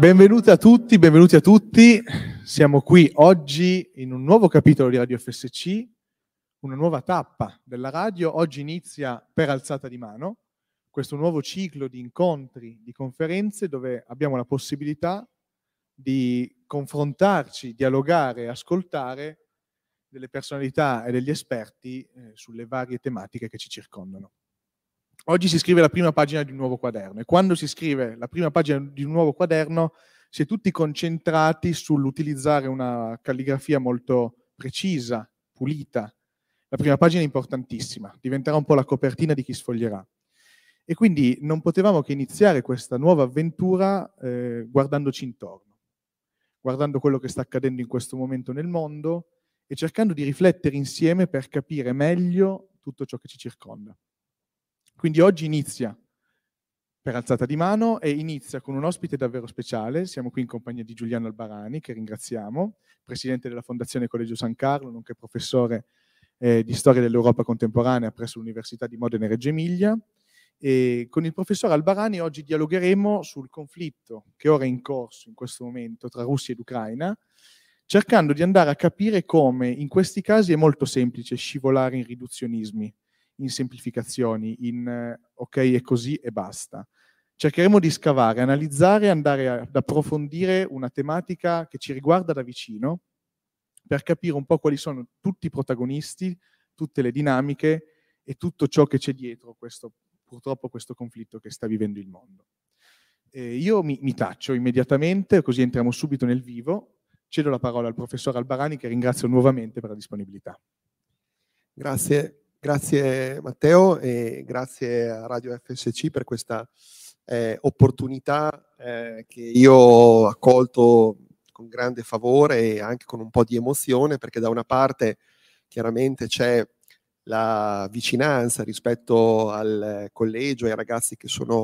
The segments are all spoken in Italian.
Benvenuti a tutti, benvenuti a tutti. Siamo qui oggi in un nuovo capitolo di Radio FSC, una nuova tappa della radio. Oggi inizia per alzata di mano questo nuovo ciclo di incontri, di conferenze dove abbiamo la possibilità di confrontarci, dialogare, ascoltare delle personalità e degli esperti eh, sulle varie tematiche che ci circondano. Oggi si scrive la prima pagina di un nuovo quaderno e quando si scrive la prima pagina di un nuovo quaderno si è tutti concentrati sull'utilizzare una calligrafia molto precisa, pulita. La prima pagina è importantissima, diventerà un po' la copertina di chi sfoglierà. E quindi non potevamo che iniziare questa nuova avventura eh, guardandoci intorno, guardando quello che sta accadendo in questo momento nel mondo e cercando di riflettere insieme per capire meglio tutto ciò che ci circonda. Quindi oggi inizia per alzata di mano e inizia con un ospite davvero speciale. Siamo qui in compagnia di Giuliano Albarani, che ringraziamo, presidente della Fondazione Collegio San Carlo, nonché professore eh, di storia dell'Europa contemporanea presso l'Università di Modena e Reggio Emilia. E con il professor Albarani oggi dialogheremo sul conflitto che ora è in corso in questo momento tra Russia ed Ucraina, cercando di andare a capire come in questi casi è molto semplice scivolare in riduzionismi in semplificazioni, in ok è così e basta. Cercheremo di scavare, analizzare, andare ad approfondire una tematica che ci riguarda da vicino per capire un po' quali sono tutti i protagonisti, tutte le dinamiche e tutto ciò che c'è dietro questo, purtroppo questo conflitto che sta vivendo il mondo. Eh, io mi, mi taccio immediatamente, così entriamo subito nel vivo. Cedo la parola al professor Albarani che ringrazio nuovamente per la disponibilità. Grazie, Grazie Matteo e grazie a Radio FSC per questa eh, opportunità eh, che io ho accolto con grande favore e anche con un po' di emozione perché da una parte chiaramente c'è la vicinanza rispetto al collegio, ai ragazzi che sono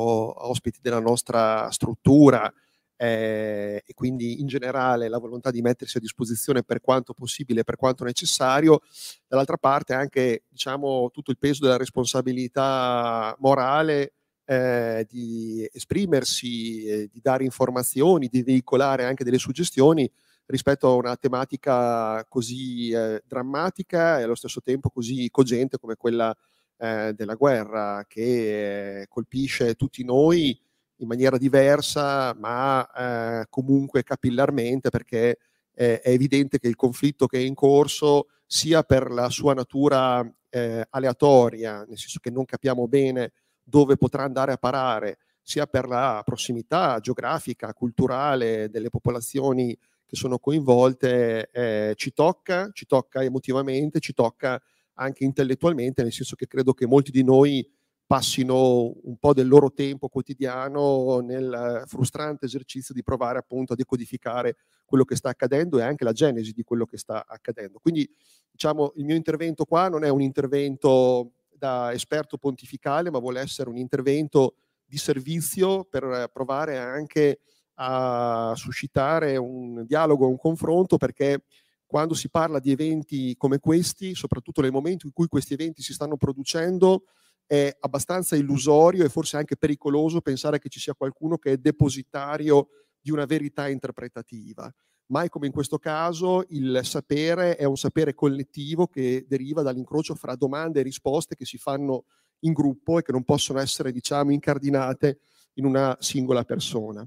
ospiti della nostra struttura, eh, e quindi in generale la volontà di mettersi a disposizione per quanto possibile, per quanto necessario, dall'altra parte anche diciamo, tutto il peso della responsabilità morale eh, di esprimersi, eh, di dare informazioni, di veicolare anche delle suggestioni rispetto a una tematica così eh, drammatica e allo stesso tempo così cogente come quella eh, della guerra che eh, colpisce tutti noi in maniera diversa, ma eh, comunque capillarmente, perché eh, è evidente che il conflitto che è in corso, sia per la sua natura eh, aleatoria, nel senso che non capiamo bene dove potrà andare a parare, sia per la prossimità geografica, culturale delle popolazioni che sono coinvolte, eh, ci tocca, ci tocca emotivamente, ci tocca anche intellettualmente, nel senso che credo che molti di noi passino un po' del loro tempo quotidiano nel frustrante esercizio di provare appunto a decodificare quello che sta accadendo e anche la genesi di quello che sta accadendo. Quindi diciamo il mio intervento qua non è un intervento da esperto pontificale, ma vuole essere un intervento di servizio per provare anche a suscitare un dialogo, un confronto, perché quando si parla di eventi come questi, soprattutto nel momento in cui questi eventi si stanno producendo, è abbastanza illusorio e forse anche pericoloso pensare che ci sia qualcuno che è depositario di una verità interpretativa. Mai come in questo caso il sapere è un sapere collettivo che deriva dall'incrocio fra domande e risposte che si fanno in gruppo e che non possono essere, diciamo, incardinate in una singola persona.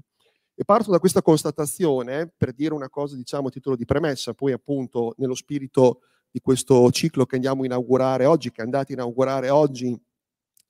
E parto da questa constatazione per dire una cosa, diciamo, a titolo di premessa, poi appunto nello spirito di questo ciclo che andiamo a inaugurare oggi, che andate a inaugurare oggi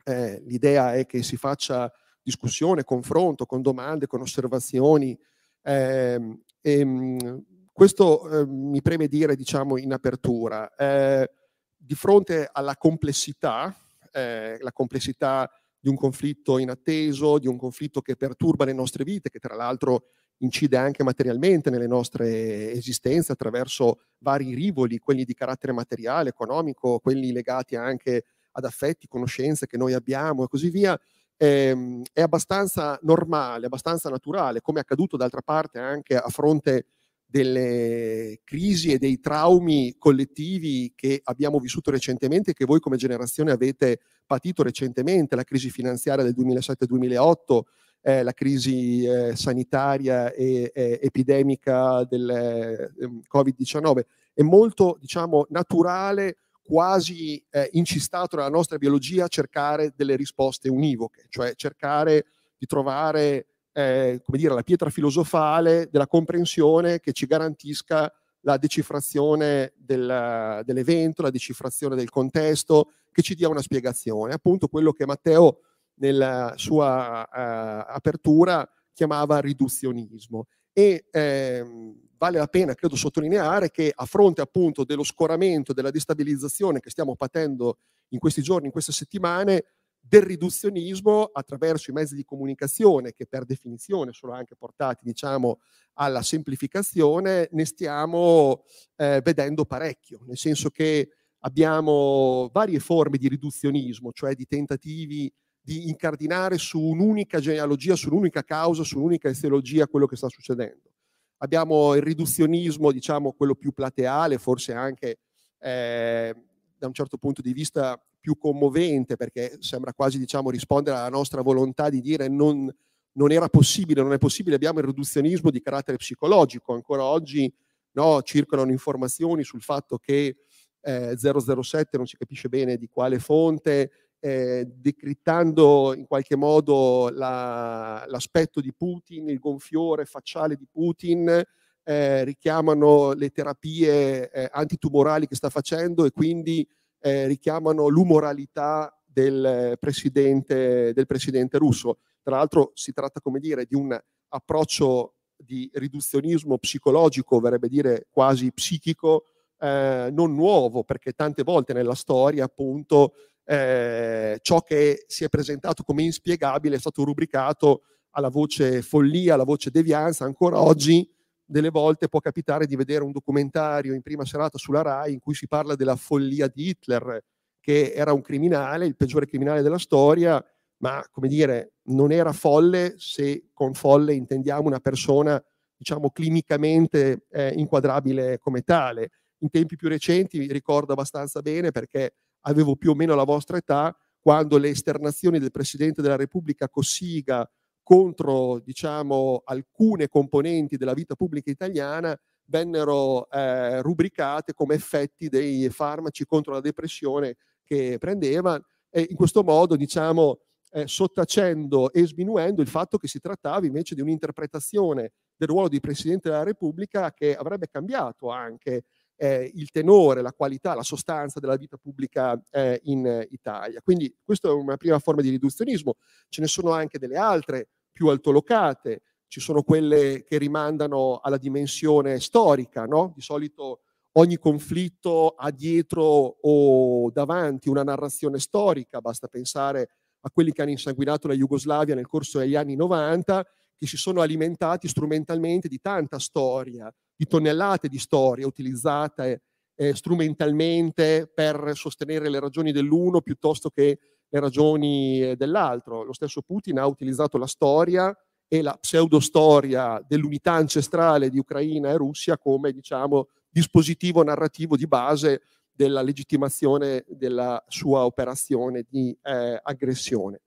eh, l'idea è che si faccia discussione, confronto con domande, con osservazioni. Eh, e, mh, questo eh, mi preme dire, diciamo, in apertura. Eh, di fronte alla complessità, eh, la complessità di un conflitto inatteso, di un conflitto che perturba le nostre vite, che tra l'altro incide anche materialmente nelle nostre esistenze attraverso vari rivoli, quelli di carattere materiale, economico, quelli legati anche ad affetti, conoscenze che noi abbiamo e così via, ehm, è abbastanza normale, abbastanza naturale, come è accaduto d'altra parte anche a fronte delle crisi e dei traumi collettivi che abbiamo vissuto recentemente e che voi come generazione avete patito recentemente, la crisi finanziaria del 2007-2008, eh, la crisi eh, sanitaria e epidemica del ehm, Covid-19. È molto, diciamo, naturale, quasi eh, incistato nella nostra biologia cercare delle risposte univoche, cioè cercare di trovare eh, come dire, la pietra filosofale della comprensione che ci garantisca la decifrazione del, dell'evento, la decifrazione del contesto, che ci dia una spiegazione. Appunto quello che Matteo nella sua uh, apertura chiamava riduzionismo. E ehm, vale la pena, credo, sottolineare che a fronte appunto dello scoramento, della destabilizzazione che stiamo patendo in questi giorni, in queste settimane, del riduzionismo attraverso i mezzi di comunicazione che per definizione sono anche portati diciamo alla semplificazione ne stiamo eh, vedendo parecchio. Nel senso che abbiamo varie forme di riduzionismo cioè di tentativi di incardinare su un'unica genealogia su un'unica causa su un'unica esteologia quello che sta succedendo. Abbiamo il riduzionismo diciamo quello più plateale forse anche eh, da un certo punto di vista più commovente perché sembra quasi diciamo, rispondere alla nostra volontà di dire non, non era possibile, non è possibile, abbiamo il riduzionismo di carattere psicologico, ancora oggi no, circolano informazioni sul fatto che eh, 007 non si capisce bene di quale fonte, eh, decrittando in qualche modo la, l'aspetto di Putin, il gonfiore facciale di Putin, eh, richiamano le terapie eh, antitumorali che sta facendo e quindi eh, richiamano l'umoralità del presidente, del presidente russo. Tra l'altro si tratta, come dire, di un approccio di riduzionismo psicologico, verrebbe dire quasi psichico, eh, non nuovo, perché tante volte nella storia, appunto, eh, ciò che si è presentato come inspiegabile è stato rubricato alla voce follia, alla voce devianza. Ancora oggi delle volte può capitare di vedere un documentario in prima serata sulla RAI in cui si parla della follia di Hitler, che era un criminale, il peggiore criminale della storia, ma come dire, non era folle se con folle intendiamo una persona, diciamo, clinicamente eh, inquadrabile come tale. In tempi più recenti ricordo abbastanza bene perché avevo più o meno la vostra età, quando le esternazioni del Presidente della Repubblica Cossiga contro diciamo, alcune componenti della vita pubblica italiana vennero eh, rubricate come effetti dei farmaci contro la depressione che prendeva. E in questo modo diciamo, eh, sottacendo e sminuendo il fatto che si trattava invece di un'interpretazione del ruolo di Presidente della Repubblica che avrebbe cambiato anche eh, il tenore, la qualità, la sostanza della vita pubblica eh, in Italia. Quindi questa è una prima forma di riduzionismo, ce ne sono anche delle altre più altolocate, ci sono quelle che rimandano alla dimensione storica, no? Di solito ogni conflitto ha dietro o davanti una narrazione storica, basta pensare a quelli che hanno insanguinato la Jugoslavia nel corso degli anni 90, che si sono alimentati strumentalmente di tanta storia, di tonnellate di storia utilizzate eh, strumentalmente per sostenere le ragioni dell'uno piuttosto che le ragioni eh, dell'altro. Lo stesso Putin ha utilizzato la storia e la pseudostoria dell'unità ancestrale di Ucraina e Russia come diciamo, dispositivo narrativo di base della legittimazione della sua operazione di eh, aggressione.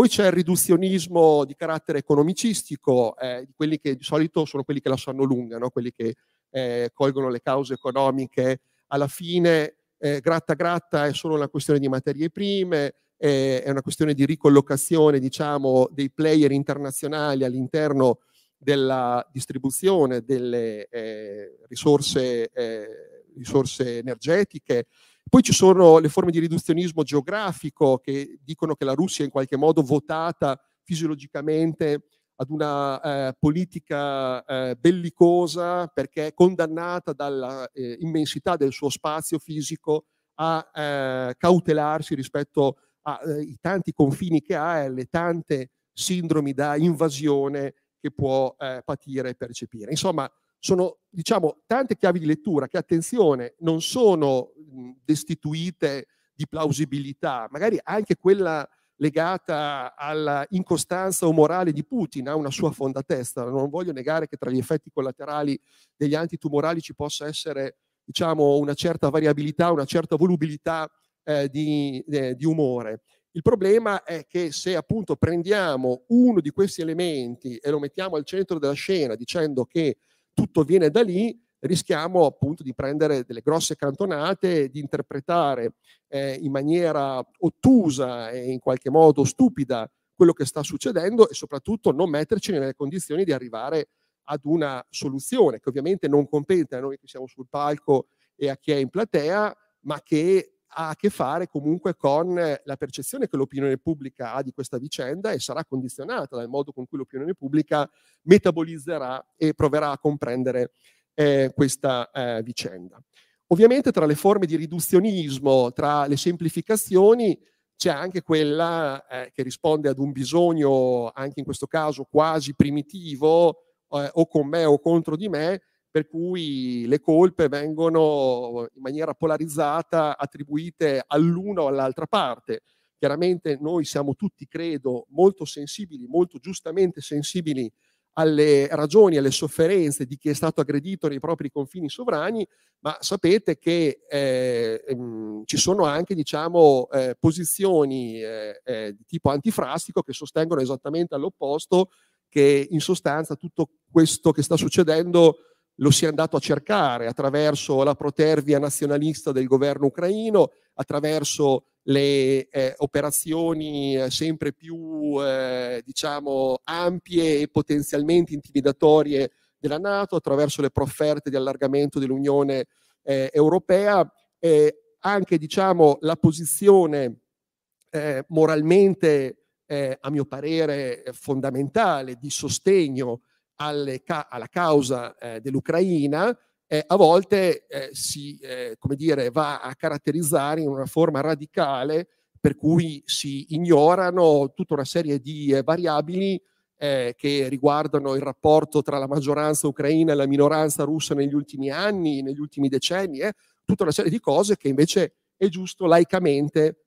Poi c'è il riduzionismo di carattere economicistico, eh, quelli che di solito sono quelli che la sanno lunga, no? quelli che eh, colgono le cause economiche. Alla fine, eh, gratta gratta è solo una questione di materie prime, è una questione di ricollocazione diciamo, dei player internazionali all'interno della distribuzione delle eh, risorse, eh, risorse energetiche. Poi ci sono le forme di riduzionismo geografico che dicono che la Russia è in qualche modo votata fisiologicamente ad una eh, politica eh, bellicosa perché è condannata dall'immensità eh, del suo spazio fisico a eh, cautelarsi rispetto ai eh, tanti confini che ha e alle tante sindromi da invasione che può eh, patire e percepire. Insomma, sono diciamo tante chiavi di lettura che, attenzione, non sono destituite di plausibilità, magari anche quella legata all'incostanza o morale di Putin ha una sua fondatezza. Non voglio negare che tra gli effetti collaterali degli antitumorali ci possa essere diciamo, una certa variabilità, una certa volubilità eh, di, eh, di, umore. Il problema è che se appunto prendiamo uno di questi elementi e lo mettiamo al centro della scena dicendo che tutto viene da lì, rischiamo appunto di prendere delle grosse cantonate, di interpretare eh, in maniera ottusa e in qualche modo stupida quello che sta succedendo e soprattutto non metterci nelle condizioni di arrivare ad una soluzione che ovviamente non compete a noi che siamo sul palco e a chi è in platea, ma che ha a che fare comunque con la percezione che l'opinione pubblica ha di questa vicenda e sarà condizionata dal modo con cui l'opinione pubblica metabolizzerà e proverà a comprendere eh, questa eh, vicenda. Ovviamente tra le forme di riduzionismo, tra le semplificazioni, c'è anche quella eh, che risponde ad un bisogno, anche in questo caso quasi primitivo, eh, o con me o contro di me, per cui le colpe vengono in maniera polarizzata attribuite all'una o all'altra parte. Chiaramente noi siamo tutti, credo, molto sensibili, molto giustamente sensibili alle ragioni, alle sofferenze di chi è stato aggredito nei propri confini sovrani, ma sapete che eh, ehm, ci sono anche diciamo, eh, posizioni eh, eh di tipo antifrastico che sostengono esattamente all'opposto che in sostanza tutto questo che sta succedendo lo si è andato a cercare attraverso la protervia nazionalista del governo ucraino, attraverso le eh, operazioni eh, sempre più eh, diciamo ampie e potenzialmente intimidatorie della Nato, attraverso le profferte di allargamento dell'Unione eh, Europea, anche diciamo la posizione eh, moralmente eh, a mio parere fondamentale di sostegno alle, alla causa eh, dell'Ucraina, eh, a volte eh, si eh, come dire, va a caratterizzare in una forma radicale per cui si ignorano tutta una serie di eh, variabili eh, che riguardano il rapporto tra la maggioranza ucraina e la minoranza russa negli ultimi anni, negli ultimi decenni, tutta una serie di cose che invece è giusto laicamente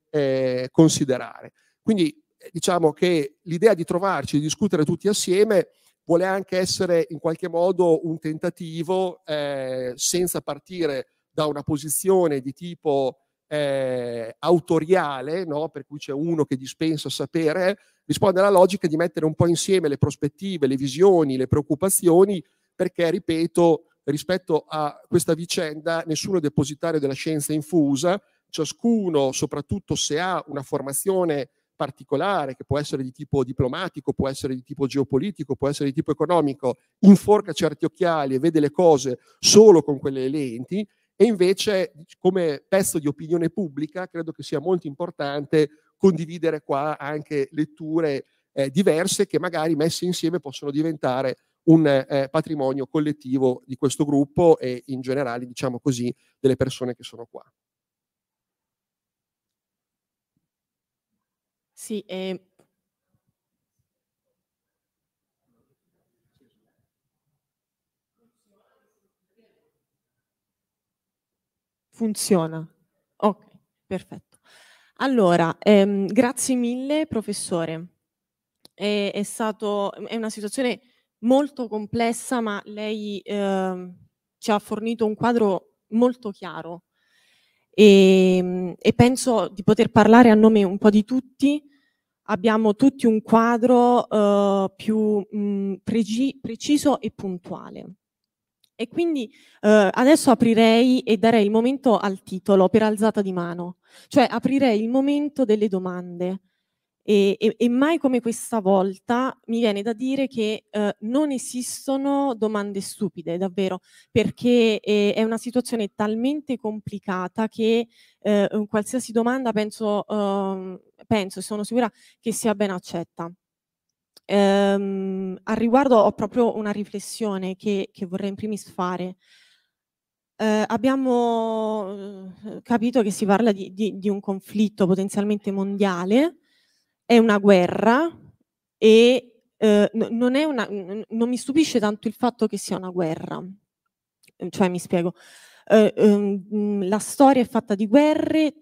considerare. Quindi diciamo che l'idea di trovarci, di discutere tutti assieme, vuole anche essere in qualche modo un tentativo eh, senza partire da una posizione di tipo eh, autoriale, no? per cui c'è uno che dispensa sapere, risponde alla logica di mettere un po' insieme le prospettive, le visioni, le preoccupazioni, perché, ripeto, rispetto a questa vicenda nessuno è depositario della scienza infusa, ciascuno, soprattutto se ha una formazione particolare, che può essere di tipo diplomatico, può essere di tipo geopolitico, può essere di tipo economico, inforca certi occhiali e vede le cose solo con quelle lenti, e invece come pezzo di opinione pubblica credo che sia molto importante condividere qua anche letture eh, diverse che magari messe insieme possono diventare un eh, patrimonio collettivo di questo gruppo e in generale, diciamo così, delle persone che sono qua. Sì, ehm Funziona. Ok, perfetto. Allora, ehm, grazie mille professore. È, è, stato, è una situazione molto complessa, ma lei ehm, ci ha fornito un quadro molto chiaro e, ehm, e penso di poter parlare a nome un po' di tutti abbiamo tutti un quadro uh, più mh, preci preciso e puntuale. E quindi uh, adesso aprirei e darei il momento al titolo per alzata di mano, cioè aprirei il momento delle domande. E, e, e, mai come questa volta mi viene da dire che eh, non esistono domande stupide, davvero, perché eh, è una situazione talmente complicata che eh, qualsiasi domanda penso, ehm, penso e sono sicura che sia ben accetta. Ehm, al riguardo ho proprio una riflessione che, che vorrei in primis fare. Eh, abbiamo eh, capito che si parla di, di, di un conflitto potenzialmente mondiale, è una guerra e eh, non, una, non, mi stupisce tanto il fatto che sia una guerra. Cioè, mi spiego, eh, ehm, la storia è fatta di guerre,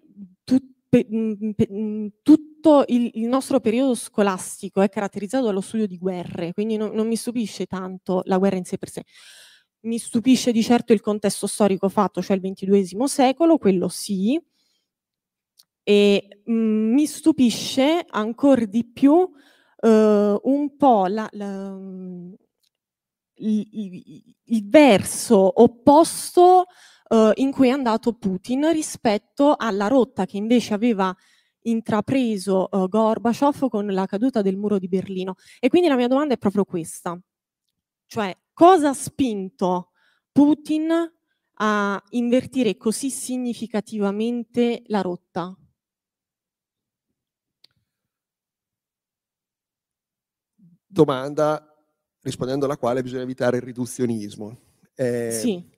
tut, pe, pe, tutto il, il, nostro periodo scolastico è caratterizzato dallo studio di guerre, quindi non, non mi stupisce tanto la guerra in sé per sé. Mi stupisce di certo il contesto storico fatto, cioè il XXII secolo, quello sì, e mh, mm, mi stupisce ancora di più eh, un po' la, la, mm, il, il, il, verso opposto eh, in cui è andato Putin rispetto alla rotta che invece aveva intrapreso uh, Gorbaciov con la caduta del muro di Berlino. E quindi la mia domanda è proprio questa, cioè cosa ha spinto Putin a invertire così significativamente la rotta? Domanda rispondendo alla quale bisogna evitare il riduzionismo. Eh, sì.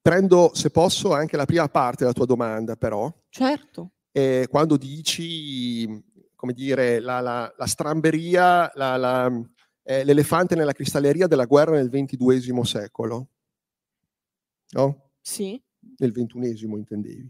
Prendo, se posso, anche la prima parte della tua domanda, però. Certo eh, quando dici, come dire, la, la, la stramberia, la, eh, l'elefante nella cristalleria della guerra nel XXII secolo. No? Sì. Nel XXI intendevi.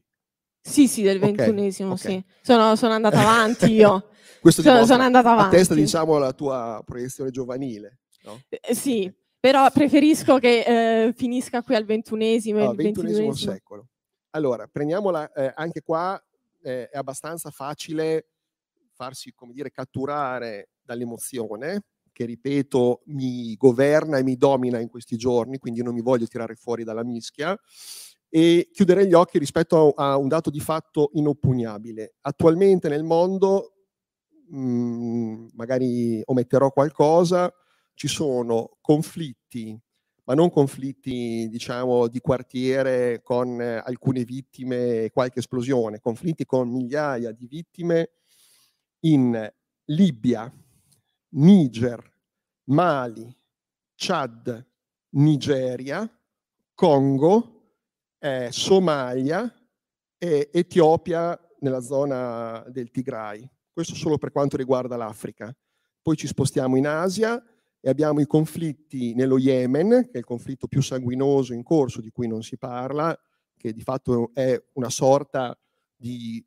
Sì, sì, del ventunesimo, okay, sì. Sono, sono andata avanti io. Questo sono, sono andata avanti. Attesta, diciamo, la tua proiezione giovanile. No? Eh, sì, però preferisco che eh, finisca qui al ventunesimo. No, ventunesimo secolo. Allora, prendiamola eh, anche qua eh, è abbastanza facile farsi, come dire, catturare dall'emozione, che ripeto mi governa e mi domina in questi giorni, quindi non mi voglio tirare fuori dalla mischia, e chiudere gli occhi rispetto a, un dato di fatto inoppugnabile. Attualmente nel mondo, mh, mm, magari ometterò qualcosa, ci sono conflitti ma non conflitti diciamo di quartiere con alcune vittime e qualche esplosione, conflitti con migliaia di vittime in Libia, Niger, Mali, Chad, Nigeria, Congo, eh, Somalia e Etiopia nella zona del Tigray. Questo solo per quanto riguarda l'Africa. Poi ci spostiamo in Asia, e abbiamo i conflitti nello Yemen, che è il conflitto più sanguinoso in corso di cui non si parla, che di fatto è una sorta di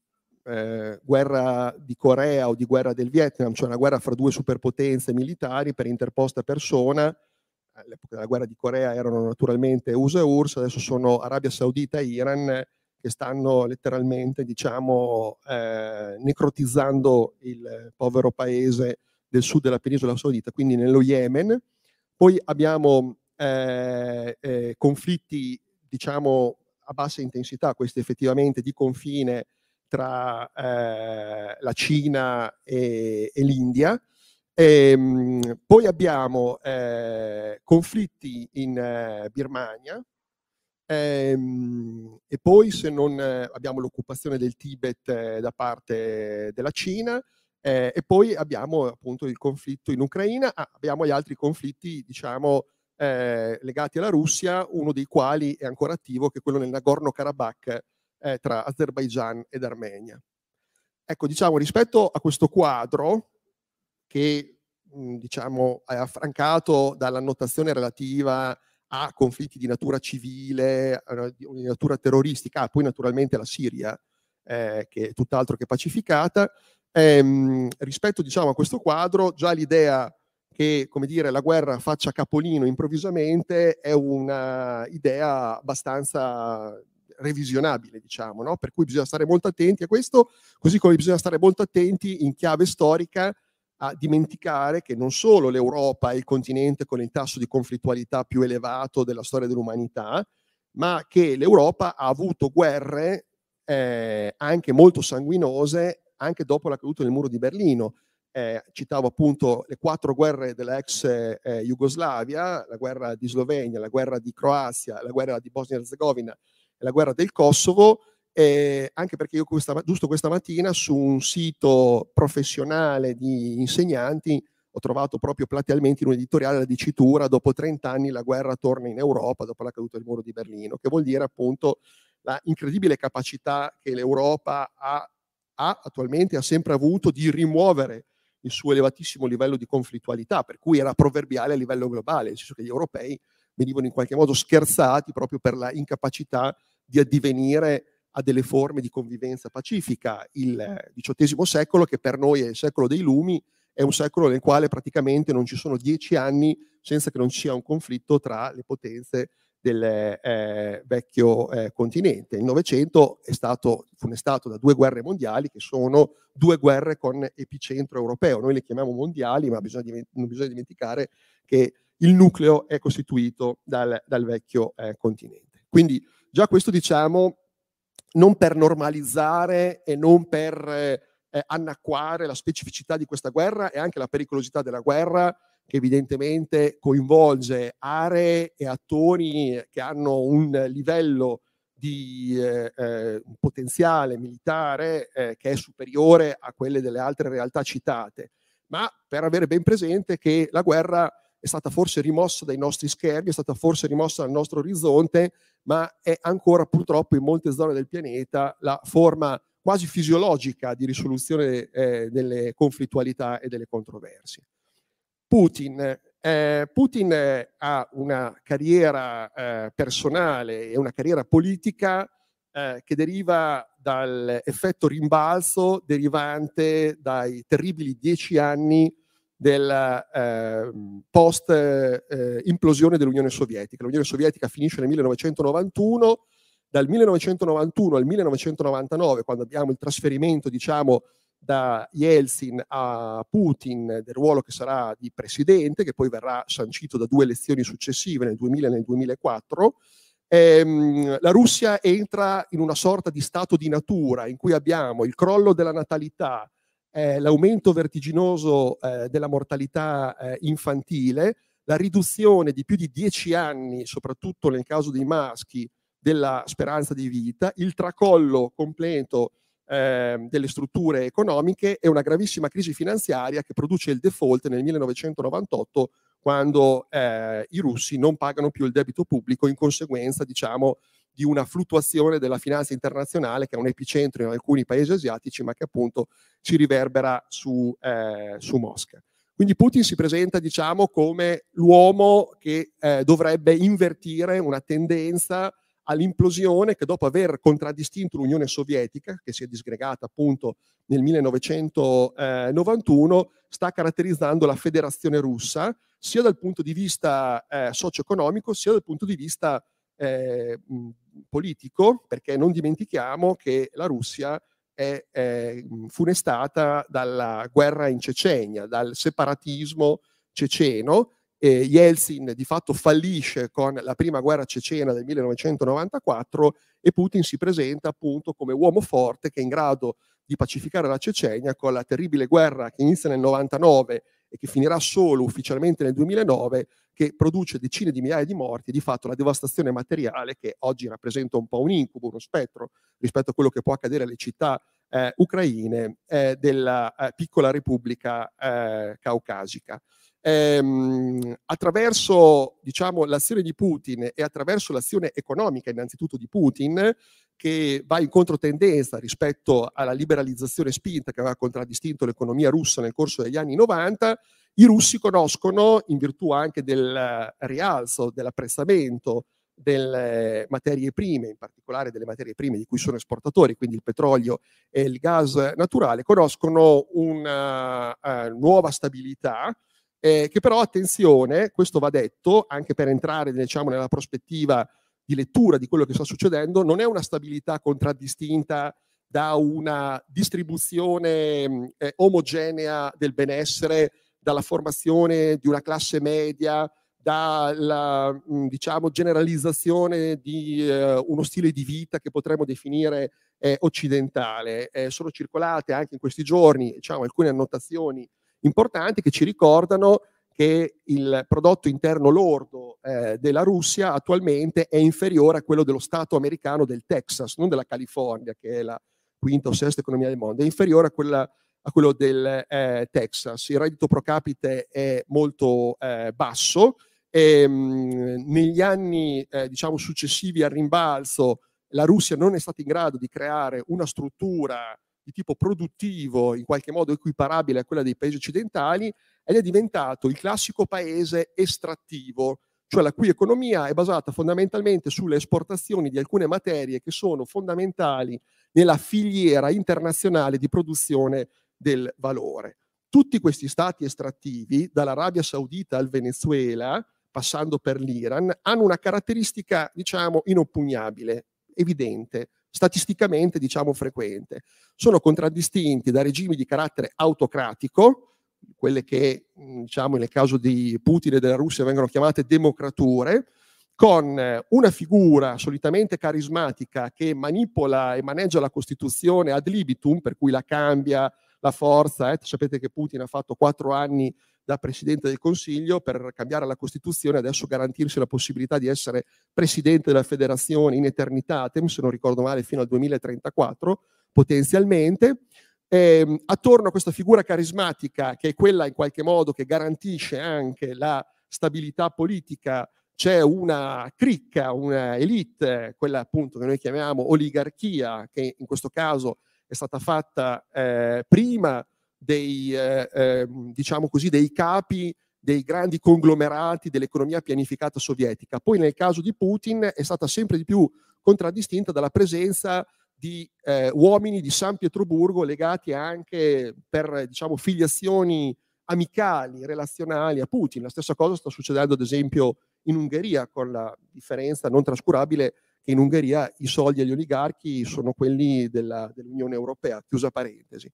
eh, guerra di Corea o di guerra del Vietnam, cioè una guerra fra due superpotenze militari per interposta persona. All'epoca della guerra di Corea erano naturalmente USA e URSS, adesso sono Arabia Saudita e Iran che stanno letteralmente diciamo, eh, necrotizzando il povero paese del sud della penisola saudita, quindi nello Yemen. Poi abbiamo eh, eh, conflitti, diciamo, a bassa intensità, questi effettivamente di confine tra eh, la Cina e, e l'India. Ehm, poi abbiamo eh, conflitti in eh, Birmania, ehm, e poi se non eh, abbiamo l'occupazione del Tibet da parte della Cina, eh, e poi abbiamo appunto il conflitto in Ucraina, ah, abbiamo gli altri conflitti, diciamo, eh, legati alla Russia, uno dei quali è ancora attivo, che è quello nel Nagorno-Karabakh eh, tra Azerbaijan ed Armenia. Ecco, diciamo, rispetto a questo quadro, che mh, diciamo, è affrancato dall'annotazione relativa a conflitti di natura civile, di natura terroristica, ah, poi naturalmente la Siria, eh, che è tutt'altro che pacificata, Ehm, rispetto diciamo, a questo quadro, già l'idea che come dire, la guerra faccia capolino improvvisamente è un'idea abbastanza revisionabile, diciamo, no? per cui bisogna stare molto attenti a questo, così come bisogna stare molto attenti in chiave storica a dimenticare che non solo l'Europa è il continente con il tasso di conflittualità più elevato della storia dell'umanità, ma che l'Europa ha avuto guerre eh, anche molto sanguinose anche dopo la caduta del muro di Berlino. Eh, citavo appunto le quattro guerre dell'ex eh, Jugoslavia, la guerra di Slovenia, la guerra di Croazia, la guerra di Bosnia e Herzegovina e la guerra del Kosovo, eh, anche perché io questa, giusto questa mattina su un sito professionale di insegnanti ho trovato proprio platealmente in un editoriale la dicitura dopo 30 anni la guerra torna in Europa dopo la caduta del muro di Berlino, che vuol dire appunto la incredibile capacità che l'Europa ha ha attualmente, ha sempre avuto di rimuovere il suo elevatissimo livello di conflittualità, per cui era proverbiale a livello globale, nel senso che gli europei venivano in qualche modo scherzati proprio per la incapacità di addivenire a delle forme di convivenza pacifica. Il XVIII secolo, che per noi è il secolo dei lumi, è un secolo nel quale praticamente non ci sono dieci anni senza che non ci sia un conflitto tra le potenze del eh, vecchio eh, continente. Il Novecento è stato funestato da due guerre mondiali che sono due guerre con epicentro europeo. Noi le chiamiamo mondiali, ma bisogna, non bisogna dimenticare che il nucleo è costituito dal, dal vecchio eh, continente. Quindi già questo diciamo non per normalizzare e non per eh, annacquare la specificità di questa guerra e anche la pericolosità della guerra che evidentemente coinvolge aree e attori che hanno un livello di eh, eh, potenziale militare eh, che è superiore a quelle delle altre realtà citate, ma per avere ben presente che la guerra è stata forse rimossa dai nostri schermi, è stata forse rimossa dal nostro orizzonte, ma è ancora purtroppo in molte zone del pianeta la forma quasi fisiologica di risoluzione eh, delle conflittualità e delle controversie. Putin. Eh, Putin ha una carriera eh, personale e una carriera politica eh, che deriva dall'effetto rimbalzo derivante dai terribili dieci anni della ehm, post eh, implosione dell'Unione Sovietica. L'Unione Sovietica finisce nel 1991, dal 1991 al 1999, quando abbiamo il trasferimento, diciamo, da Yeltsin a Putin del ruolo che sarà di presidente, che poi verrà sancito da due elezioni successive nel 2000 e nel 2004, ehm, la Russia entra in una sorta di stato di natura in cui abbiamo il crollo della natalità, eh, l'aumento vertiginoso eh, della mortalità eh, infantile, la riduzione di più di dieci anni, soprattutto nel caso dei maschi, della speranza di vita, il tracollo completo eh, delle strutture economiche e una gravissima crisi finanziaria che produce il default nel 1998 quando eh, i russi non pagano più il debito pubblico in conseguenza, diciamo, di una fluttuazione della finanza internazionale che è un epicentro in alcuni paesi asiatici, ma che appunto si riverbera su, eh, su Mosca. Quindi Putin si presenta, diciamo, come l'uomo che eh, dovrebbe invertire una tendenza all'implosione che dopo aver contraddistinto l'Unione Sovietica, che si è disgregata appunto nel 1991, sta caratterizzando la federazione russa, sia dal punto di vista eh, socio-economico, sia dal punto di vista eh, politico, perché non dimentichiamo che la Russia è eh, funestata dalla guerra in Cecenia, dal separatismo ceceno, eh, Yeltsin di fatto fallisce con la prima guerra cecena del 1994 e Putin si presenta appunto come uomo forte che è in grado di pacificare la Cecenia con la terribile guerra che inizia nel 99 e che finirà solo ufficialmente nel 2009, che produce decine di migliaia di morti e di fatto la devastazione materiale che oggi rappresenta un po' un incubo, uno spettro rispetto a quello che può accadere alle città eh, ucraine eh, della eh, piccola repubblica eh, caucasica ehm, attraverso diciamo, l'azione di Putin e attraverso l'azione economica innanzitutto di Putin, che va in controtendenza rispetto alla liberalizzazione spinta che aveva contraddistinto l'economia russa nel corso degli anni 90, i russi conoscono, in virtù anche del rialzo, dell'apprezzamento delle materie prime, in particolare delle materie prime di cui sono esportatori, quindi il petrolio e il gas naturale, conoscono una uh, nuova stabilità eh, che però attenzione, questo va detto anche per entrare diciamo, nella prospettiva di lettura di quello che sta succedendo, non è una stabilità contraddistinta da una distribuzione eh, omogenea del benessere, dalla formazione di una classe media, dalla diciamo, generalizzazione di eh, uno stile di vita che potremmo definire eh, occidentale. Eh, sono circolate anche in questi giorni diciamo, alcune annotazioni importanti che ci ricordano che il prodotto interno lordo eh, della Russia attualmente è inferiore a quello dello Stato americano del Texas, non della California, che è la quinta o sesta economia del mondo, è inferiore a, quella, a quello del eh, Texas. Il reddito pro capite è molto eh, basso e mh, negli anni eh, diciamo, successivi al rimbalzo la Russia non è stata in grado di creare una struttura di tipo produttivo in qualche modo equiparabile a quella dei paesi occidentali ed è diventato il classico paese estrattivo, cioè la cui economia è basata fondamentalmente sulle esportazioni di alcune materie che sono fondamentali nella filiera internazionale di produzione del valore. Tutti questi stati estrattivi, dall'Arabia Saudita al Venezuela, passando per l'Iran, hanno una caratteristica, diciamo, inoppugnabile, evidente, statisticamente, diciamo, frequente. Sono contraddistinti da regimi di carattere autocratico, quelle che, diciamo, nel caso di Putin e della Russia vengono chiamate democrature, con una figura solitamente carismatica che manipola e maneggia la Costituzione ad libitum, per cui la cambia, la forza. Eh? Sapete che Putin ha fatto quattro anni da Presidente del Consiglio per cambiare la Costituzione, adesso garantirsi la possibilità di essere Presidente della Federazione in eternità, se non ricordo male, fino al 2034, potenzialmente. E, ehm, attorno a questa figura carismatica, che è quella in qualche modo che garantisce anche la stabilità politica, c'è una cricca, una elite, quella appunto che noi chiamiamo oligarchia, che in questo caso è stata fatta eh, prima dei, eh, eh, diciamo così, dei capi dei grandi conglomerati dell'economia pianificata sovietica. Poi nel caso di Putin è stata sempre di più contraddistinta dalla presenza di eh, uomini di San Pietroburgo legati anche per diciamo, filiazioni amicali, relazionali a Putin. La stessa cosa sta succedendo ad esempio in Ungheria, con la differenza non trascurabile che in Ungheria i soldi agli oligarchi sono quelli della, dell'Unione Europea, chiusa parentesi.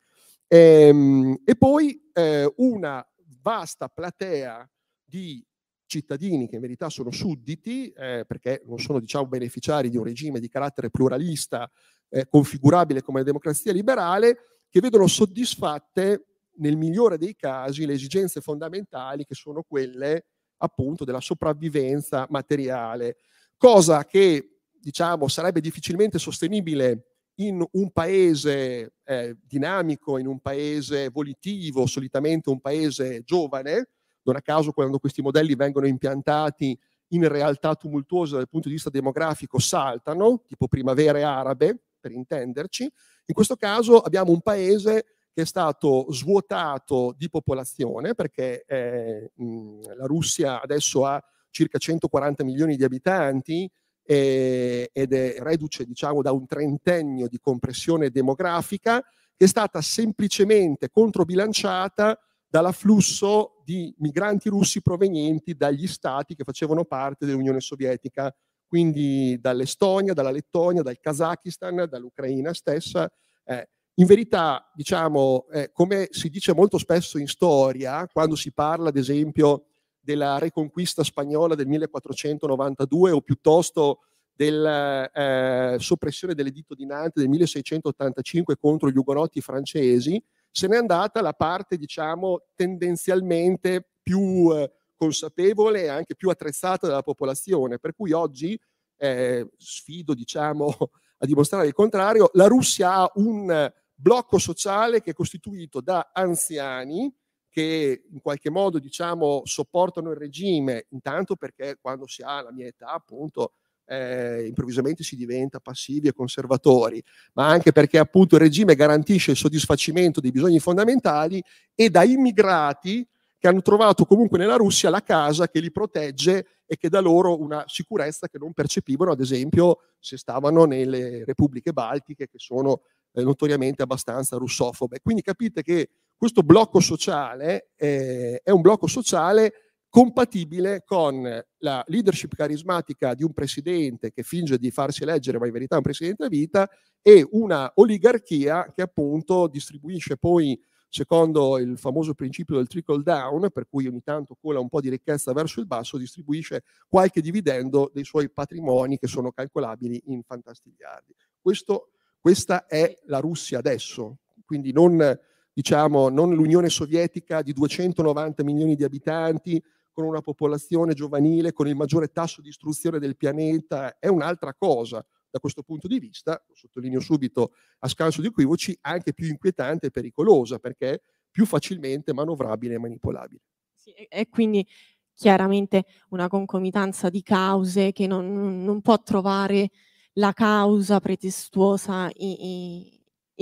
Ehm, e poi eh, una vasta platea di cittadini che in verità sono sudditi, eh, perché non sono diciamo, beneficiari di un regime di carattere pluralista eh, configurabile come la democrazia liberale, che vedono soddisfatte nel migliore dei casi le esigenze fondamentali che sono quelle appunto della sopravvivenza materiale, cosa che diciamo sarebbe difficilmente sostenibile in un paese eh, dinamico, in un paese volitivo, solitamente un paese giovane, non a caso quando questi modelli vengono impiantati in realtà tumultuose dal punto di vista demografico saltano, tipo primavere arabe, per intenderci. In questo caso abbiamo un paese che è stato svuotato di popolazione perché eh, mh, la Russia adesso ha circa 140 milioni di abitanti, eh, ed è reduce diciamo, da un trentennio di compressione demografica che è stata semplicemente controbilanciata dall'afflusso di migranti russi provenienti dagli stati che facevano parte dell'Unione Sovietica, quindi dall'Estonia, dalla Lettonia, dal Kazakistan, dall'Ucraina stessa. Eh, in verità, diciamo, eh, come si dice molto spesso in storia, quando si parla, ad esempio, della Reconquista spagnola del 1492 o piuttosto della eh, soppressione dell'editto di Nantes del 1685 contro gli ugonotti francesi, se n'è andata la parte, diciamo, tendenzialmente più eh, consapevole e anche più attrezzata della popolazione, per cui oggi eh, sfido, diciamo, a dimostrare il contrario, la Russia ha un blocco sociale che è costituito da anziani, che in qualche modo diciamo sopportano il regime, intanto perché quando si ha la mia età appunto eh, improvvisamente si diventa passivi e conservatori, ma anche perché appunto il regime garantisce il soddisfacimento dei bisogni fondamentali e da immigrati che hanno trovato comunque nella Russia la casa che li protegge e che dà loro una sicurezza che non percepivano, ad esempio, se stavano nelle repubbliche baltiche, che sono eh, notoriamente abbastanza russofobe. Quindi capite che questo blocco sociale eh, è un blocco sociale compatibile con la leadership carismatica di un presidente che finge di farsi eleggere, ma in verità è un presidente a vita, e una oligarchia che appunto distribuisce poi, secondo il famoso principio del trickle down, per cui ogni tanto cola un po' di ricchezza verso il basso, distribuisce qualche dividendo dei suoi patrimoni che sono calcolabili in fantastigliardi. Questo questa è la Russia adesso, quindi non, diciamo, non l'Unione Sovietica di 290 milioni di abitanti, con una popolazione giovanile, con il maggiore tasso di istruzione del pianeta, è un'altra cosa da questo punto di vista, lo sottolineo subito a scanso di equivoci, anche più inquietante e pericolosa, perché più facilmente manovrabile e manipolabile. Sì, e quindi chiaramente una concomitanza di cause che non, non può trovare la causa pretestuosa in,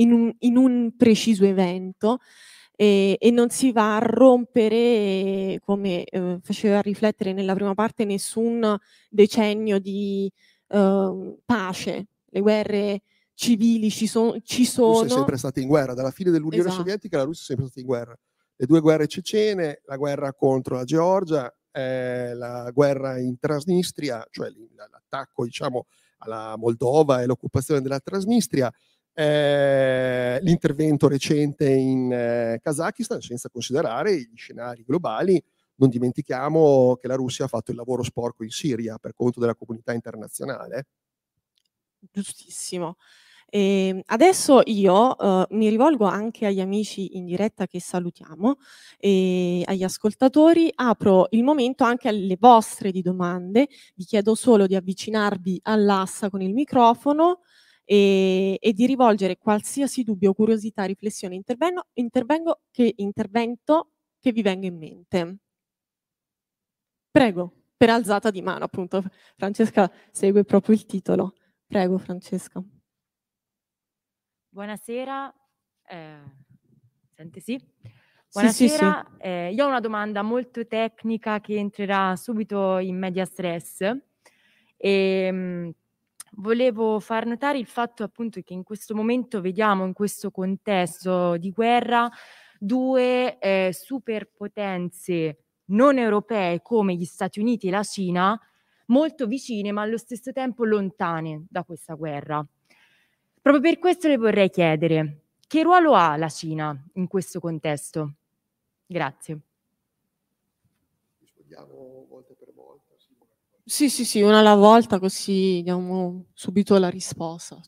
in, un, in un, preciso evento e, e, non si va a rompere, come eh, faceva riflettere nella prima parte, nessun decennio di eh, pace. Le guerre civili ci, so, ci sono. La Russia è sempre stata in guerra, dalla fine dell'Unione esatto. Sovietica la Russia è sempre stata in guerra. Le due guerre cecene, la guerra contro la Georgia eh, la guerra in Transnistria, cioè l'attacco diciamo, alla Moldova e l'occupazione della Transnistria, eh, l'intervento recente in eh, Kazakistan, senza considerare gli scenari globali. Non dimentichiamo che la Russia ha fatto il lavoro sporco in Siria per conto della comunità internazionale. Giustissimo. E ehm, adesso io uh, mi rivolgo anche agli amici in diretta che salutiamo e agli ascoltatori. Apro il momento anche alle vostre di domande. Vi chiedo solo di avvicinarvi all'assa con il microfono e, e di rivolgere qualsiasi dubbio, curiosità, riflessione, intervengo, intervengo che, intervento che vi venga in mente. Prego, per alzata di mano, appunto. Francesca segue proprio il titolo. Prego, Francesca. Buonasera, eh, sente sì? Buonasera, sì, sì, sì. Eh, io ho una domanda molto tecnica che entrerà subito in media stress. E, mh, mm, volevo far notare il fatto appunto che in questo momento vediamo in questo contesto di guerra due eh, superpotenze non europee come gli Stati Uniti e la Cina molto vicine ma allo stesso tempo lontane da questa guerra. Proprio per questo le vorrei chiedere, che ruolo ha la Cina in questo contesto? Grazie. Rispondiamo volta per volta. Sì, sì, sì, una alla volta così diamo subito la risposta.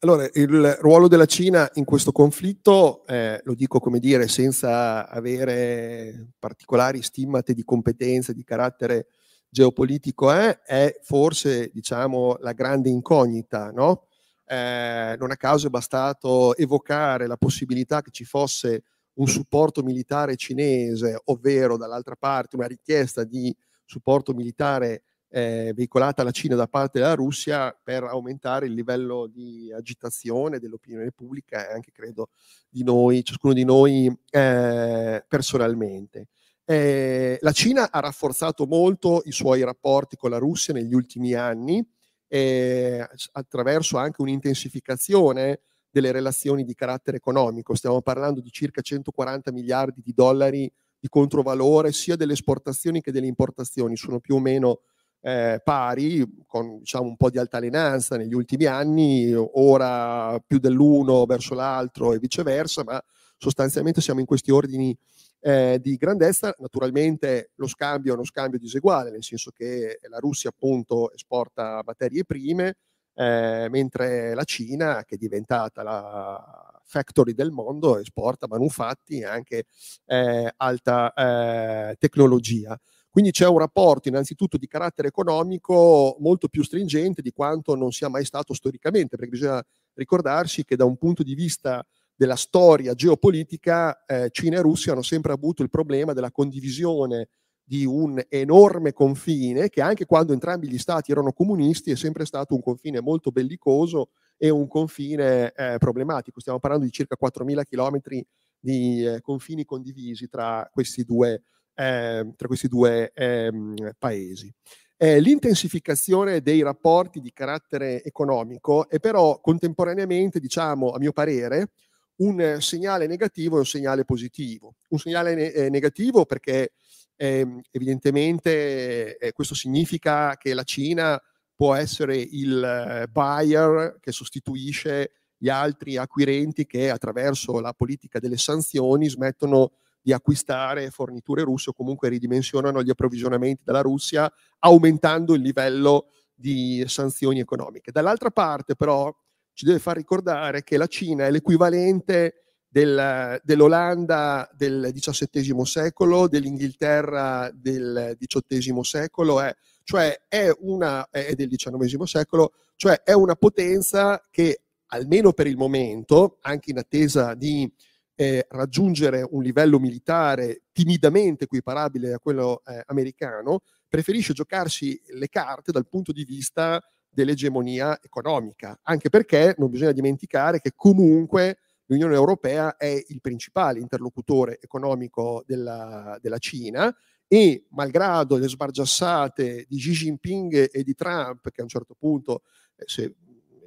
Allora, il ruolo della Cina in questo conflitto, eh, lo dico come dire senza avere particolari stimmate di competenza, di carattere geopolitico, è, è forse diciamo, la grande incognita, no? Eh, non a caso è bastato evocare la possibilità che ci fosse un supporto militare cinese, ovvero dall'altra parte una richiesta di supporto militare eh, veicolata alla Cina da parte della Russia per aumentare il livello di agitazione dell'opinione pubblica e anche credo di noi, ciascuno di noi eh, personalmente. Eh, la Cina ha rafforzato molto i suoi rapporti con la Russia negli ultimi anni, eh, attraverso anche un'intensificazione delle relazioni di carattere economico. Stiamo parlando di circa 140 miliardi di dollari di controvalore sia delle esportazioni che delle importazioni, sono più o meno eh, pari, con diciamo, un po' di altalenanza negli ultimi anni, ora più dell'uno verso l'altro e viceversa, ma sostanzialmente siamo in questi ordini eh, di grandezza. Naturalmente lo scambio è uno scambio diseguale, nel senso che la Russia appunto esporta materie prime, eh, mentre la Cina, che è diventata la factory del mondo, esporta manufatti e anche eh, alta eh, tecnologia. Quindi c'è un rapporto innanzitutto di carattere economico molto più stringente di quanto non sia mai stato storicamente, perché bisogna ricordarsi che da un punto di vista della storia geopolitica, eh, Cina e Russia hanno sempre avuto il problema della condivisione di un enorme confine che anche quando entrambi gli stati erano comunisti è sempre stato un confine molto bellicoso e un confine eh, problematico. Stiamo parlando di circa 4.000 chilometri di eh, confini condivisi tra questi due, ehm, tra questi due ehm, paesi. Eh, l'intensificazione dei rapporti di carattere economico è però contemporaneamente, diciamo, a mio parere, un segnale negativo e un segnale positivo. Un segnale ne- eh, negativo perché eh, evidentemente eh, questo significa che la Cina può essere il eh, buyer che sostituisce gli altri acquirenti che attraverso la politica delle sanzioni smettono di acquistare forniture russe o comunque ridimensionano gli approvvigionamenti dalla Russia aumentando il livello di sanzioni economiche. Dall'altra parte però ci deve far ricordare che la Cina è l'equivalente del, dell'Olanda del XVII secolo, dell'Inghilterra del XVIII secolo, è, cioè è una, è del XIX secolo, cioè è una potenza che almeno per il momento, anche in attesa di eh, raggiungere un livello militare timidamente equiparabile a quello eh, americano, preferisce giocarsi le carte dal punto di vista dell'egemonia economica, anche perché non bisogna dimenticare che comunque l'Unione Europea è il principale interlocutore economico della, della Cina e malgrado le sbargiassate di Xi Jinping e di Trump, che a un certo punto, eh, se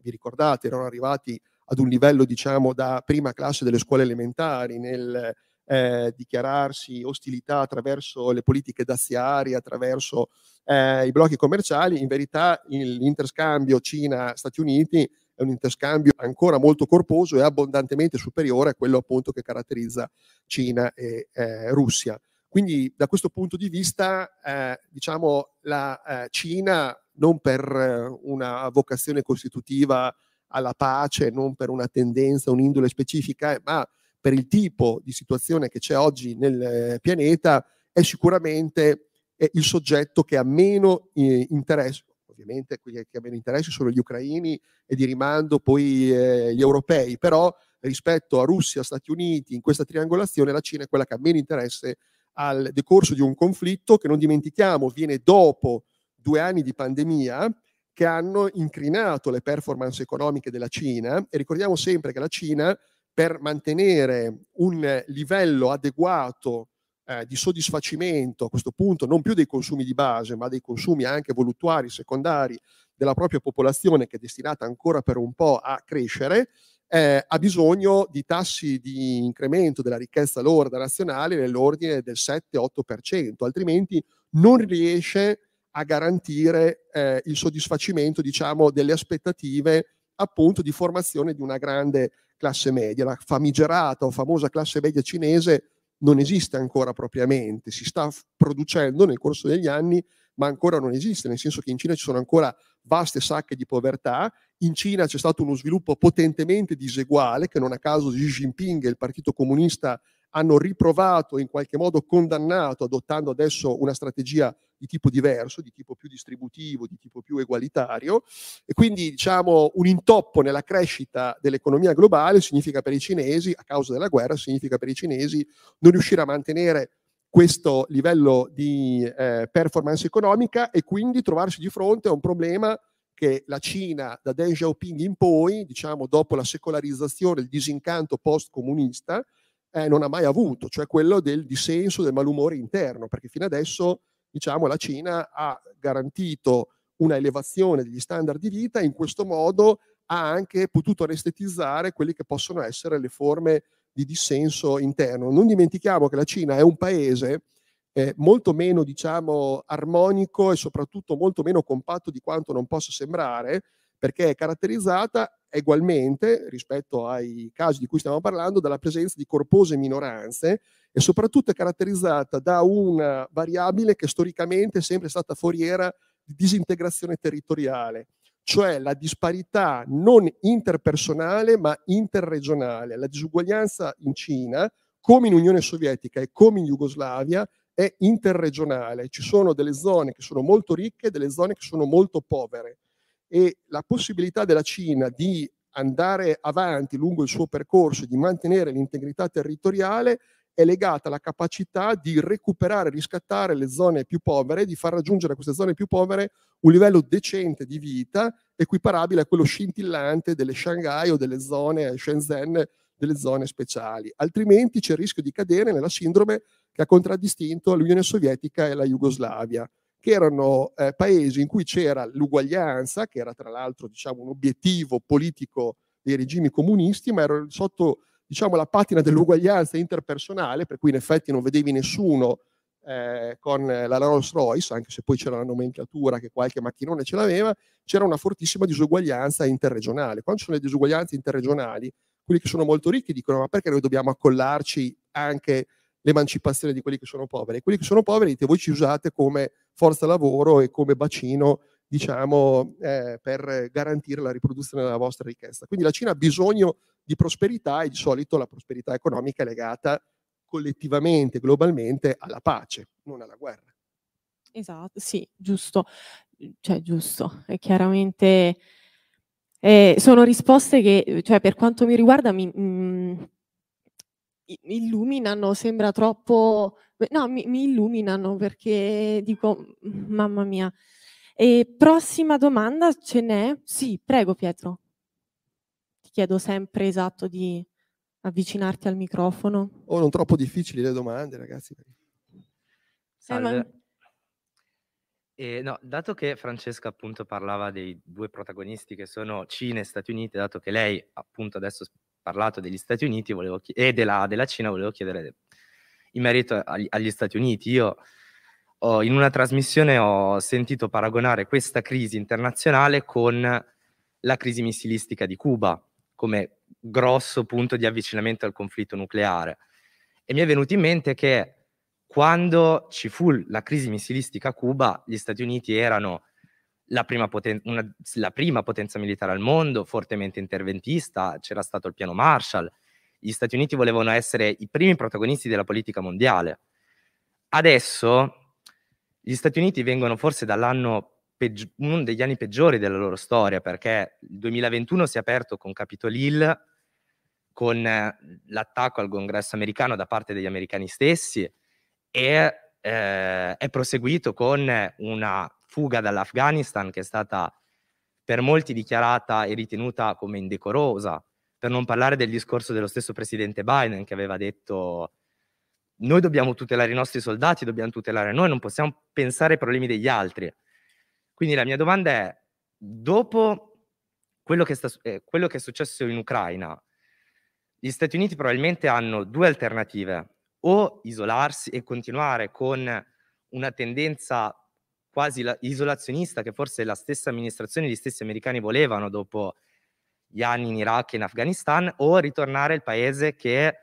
vi ricordate, erano arrivati ad un livello, diciamo, da prima classe delle scuole elementari nel eh, dichiararsi ostilità attraverso le politiche daziarie, attraverso eh, i blocchi commerciali, in verità l'interscambio Cina-Stati Uniti è un interscambio ancora molto corposo e abbondantemente superiore a quello appunto che caratterizza Cina e eh, Russia. Quindi da questo punto di vista, eh, diciamo, la eh, Cina non per eh, una vocazione costitutiva alla pace, non per una tendenza, un'indole specifica, ma per il tipo di situazione che c'è oggi nel eh, pianeta, è sicuramente eh, il soggetto che ha meno eh, interesse, ovviamente quelli che hanno meno interesse sono gli ucraini e di rimando poi eh, gli europei, però rispetto a Russia, Stati Uniti, in questa triangolazione la Cina è quella che ha meno interesse al decorso di un conflitto che non dimentichiamo viene dopo due anni di pandemia che hanno incrinato le performance economiche della Cina. E ricordiamo sempre che la Cina per mantenere un livello adeguato eh, di soddisfacimento a questo punto non più dei consumi di base ma dei consumi anche voluttuari, secondari della propria popolazione che è destinata ancora per un po' a crescere eh, ha bisogno di tassi di incremento della ricchezza lorda nazionale nell'ordine del 7-8%, altrimenti non riesce a garantire eh, il soddisfacimento diciamo, delle aspettative appunto di formazione di una grande classe media. La famigerata o famosa classe media cinese non esiste ancora propriamente, si sta producendo nel corso degli anni, ma ancora non esiste, nel senso che in Cina ci sono ancora vaste sacche di povertà, in Cina c'è stato uno sviluppo potentemente diseguale che non a caso Xi Jinping e il Partito Comunista hanno riprovato in qualche modo condannato adottando adesso una strategia di tipo diverso, di tipo più distributivo, di tipo più egualitario. E quindi diciamo un intoppo nella crescita dell'economia globale significa per i cinesi, a causa della guerra, significa per i cinesi non riuscire a mantenere questo livello di eh, performance economica e quindi trovarsi di fronte a un problema che la Cina da Deng Xiaoping in poi, diciamo dopo la secolarizzazione, il disincanto post-comunista, eh, non ha mai avuto, cioè quello del dissenso, del malumore interno, perché fino adesso diciamo, la Cina ha garantito una elevazione degli standard di vita e in questo modo ha anche potuto anestetizzare quelle che possono essere le forme di dissenso interno. Non dimentichiamo che la Cina è un paese eh, molto meno diciamo, armonico e soprattutto molto meno compatto di quanto non possa sembrare, perché è caratterizzata ugualmente rispetto ai casi di cui stiamo parlando dalla presenza di corpose minoranze e soprattutto è caratterizzata da una variabile che storicamente è sempre stata foriera di disintegrazione territoriale, cioè la disparità non interpersonale ma interregionale. La disuguaglianza in Cina, come in Unione Sovietica e come in Jugoslavia, è interregionale. Ci sono delle zone che sono molto ricche e delle zone che sono molto povere e la possibilità della Cina di andare avanti lungo il suo percorso e di mantenere l'integrità territoriale è legata alla capacità di recuperare, riscattare le zone più povere, di far raggiungere a queste zone più povere un livello decente di vita equiparabile a quello scintillante delle Shanghai o delle zone Shenzhen, delle zone speciali. Altrimenti c'è il rischio di cadere nella sindrome che ha contraddistinto l'Unione Sovietica e la Jugoslavia che erano eh, paesi in cui c'era l'uguaglianza, che era tra l'altro diciamo, un obiettivo politico dei regimi comunisti, ma era sotto diciamo, la patina dell'uguaglianza interpersonale, per cui in effetti non vedevi nessuno eh, con la Rolls Royce, anche se poi c'era la nomenclatura che qualche macchinone ce l'aveva, c'era una fortissima disuguaglianza interregionale. Quando ci sono le disuguaglianze interregionali, quelli che sono molto ricchi dicono ma perché noi dobbiamo accollarci anche l'emancipazione di quelli che sono poveri. E quelli che sono poveri, dite, voi ci usate come forza lavoro e come bacino, diciamo, eh, per garantire la riproduzione della vostra ricchezza. Quindi la Cina ha bisogno di prosperità e di solito la prosperità economica è legata collettivamente, globalmente, alla pace, non alla guerra. Esatto, sì, giusto. Cioè, giusto. È chiaramente... Eh, sono risposte che, cioè, per quanto mi riguarda, mi, mh, mm, illuminano, sembra troppo... No, mi, mi illuminano perché dico, mamma mia. E prossima domanda ce n'è? Sì, prego Pietro. Chiedo sempre esatto di avvicinarti al microfono. Oh, non troppo difficili le domande, ragazzi. Salve. Eh, no, dato che Francesca appunto parlava dei due protagonisti che sono Cina e Stati Uniti, dato che lei appunto adesso parlato degli Stati Uniti e della, della, Cina, volevo chiedere in merito agli, agli Stati Uniti. Io ho, in una trasmissione ho sentito paragonare questa crisi internazionale con la crisi missilistica di Cuba come grosso punto di avvicinamento al conflitto nucleare. E mi è venuto in mente che quando ci fu la crisi missilistica a Cuba, gli Stati Uniti erano la prima, poten- una, la prima potenza militare al mondo, fortemente interventista, c'era stato il piano Marshall, gli Stati Uniti volevano essere i primi protagonisti della politica mondiale. Adesso gli Stati Uniti vengono forse dall'anno peggi- uno degli anni peggiori della loro storia, perché il 2021 si è aperto con Capitol Hill, con eh, l'attacco al congresso americano da parte degli americani stessi e eh, è proseguito con una fuga dall'Afghanistan che è stata per molti dichiarata e ritenuta come indecorosa, per non parlare del discorso dello stesso presidente Biden che aveva detto noi dobbiamo tutelare i nostri soldati, dobbiamo tutelare noi, non possiamo pensare ai problemi degli altri. Quindi la mia domanda è, dopo quello che, sta, eh, quello che è successo in Ucraina, gli Stati Uniti probabilmente hanno due alternative, o isolarsi e continuare con una tendenza quasi isolazionista che forse la stessa amministrazione, gli stessi americani volevano dopo gli anni in Iraq e in Afghanistan, o ritornare al paese che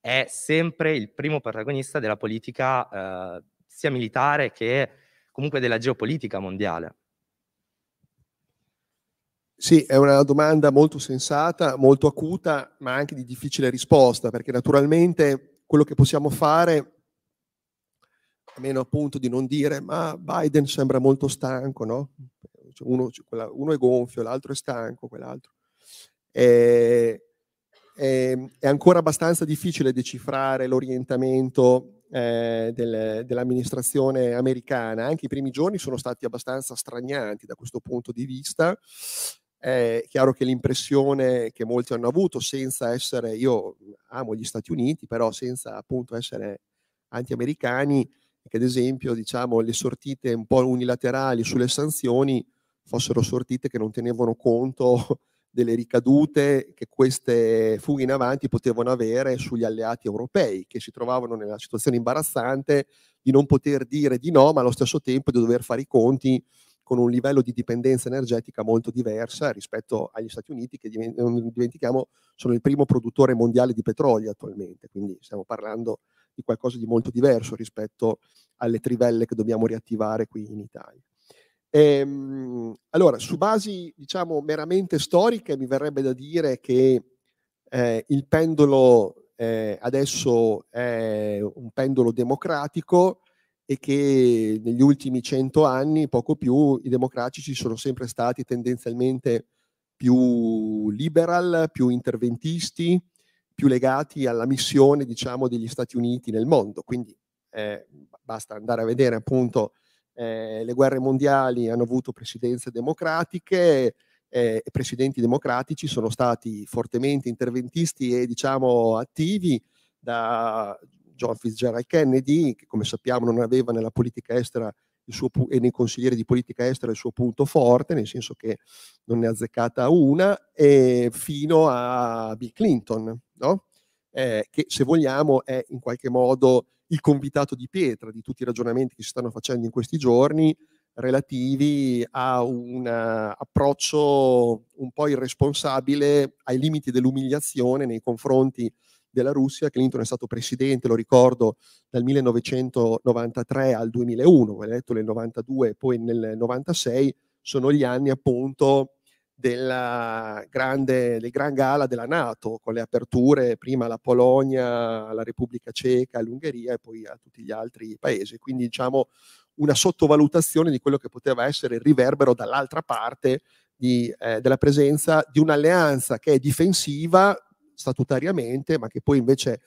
è sempre il primo protagonista della politica eh, sia militare che comunque della geopolitica mondiale. Sì, è una domanda molto sensata, molto acuta, ma anche di difficile risposta, perché naturalmente quello che possiamo fare a meno appunto di non dire ma Biden sembra molto stanco, no? Cioè, uno, uno, è gonfio, l'altro è stanco, quell'altro. E, è, è ancora abbastanza difficile decifrare l'orientamento eh, del, dell'amministrazione americana. Anche i primi giorni sono stati abbastanza stranianti da questo punto di vista. È chiaro che l'impressione che molti hanno avuto, senza essere, io amo gli Stati Uniti, però senza appunto essere anti-americani, che ad esempio diciamo, le sortite un po' unilaterali sulle sanzioni fossero sortite che non tenevano conto delle ricadute che queste fughe in avanti potevano avere sugli alleati europei, che si trovavano nella situazione imbarazzante di non poter dire di no, ma allo stesso tempo di dover fare i conti con un livello di dipendenza energetica molto diversa rispetto agli Stati Uniti, che non dimentichiamo sono il primo produttore mondiale di petrolio attualmente, quindi stiamo parlando di qualcosa di molto diverso rispetto alle trivelle che dobbiamo riattivare qui in Italia. Ehm, allora, su basi diciamo meramente storiche, mi verrebbe da dire che eh, il pendolo eh, adesso è un pendolo democratico e che negli ultimi cento anni, poco più, i democratici sono sempre stati tendenzialmente più liberal, più interventisti, più legati alla missione, diciamo, degli Stati Uniti nel mondo. Quindi eh, basta andare a vedere appunto eh, le guerre mondiali hanno avuto presidenze democratiche eh, presidenti democratici sono stati fortemente interventisti e diciamo attivi da John Fitzgerald Kennedy, che come sappiamo non aveva nella politica estera suo, e nei consiglieri di politica estera il suo punto forte, nel senso che non ne ha azzeccata una, e fino a Bill Clinton, no? Eh, che se vogliamo è in qualche modo il convitato di pietra di tutti i ragionamenti che si stanno facendo in questi giorni relativi a un approccio un po' irresponsabile ai limiti dell'umiliazione nei confronti della Russia. Clinton è stato presidente, lo ricordo, dal 1993 al 2001, eletto nel 92 e poi nel 96, sono gli anni appunto della grande, del gran gala della Nato, con le aperture prima alla Polonia, alla Repubblica Ceca, all'Ungheria e poi a tutti gli altri paesi. Quindi diciamo una sottovalutazione di quello che poteva essere il riverbero dall'altra parte di, eh, della presenza di un'alleanza che è difensiva statutariamente, ma che poi invece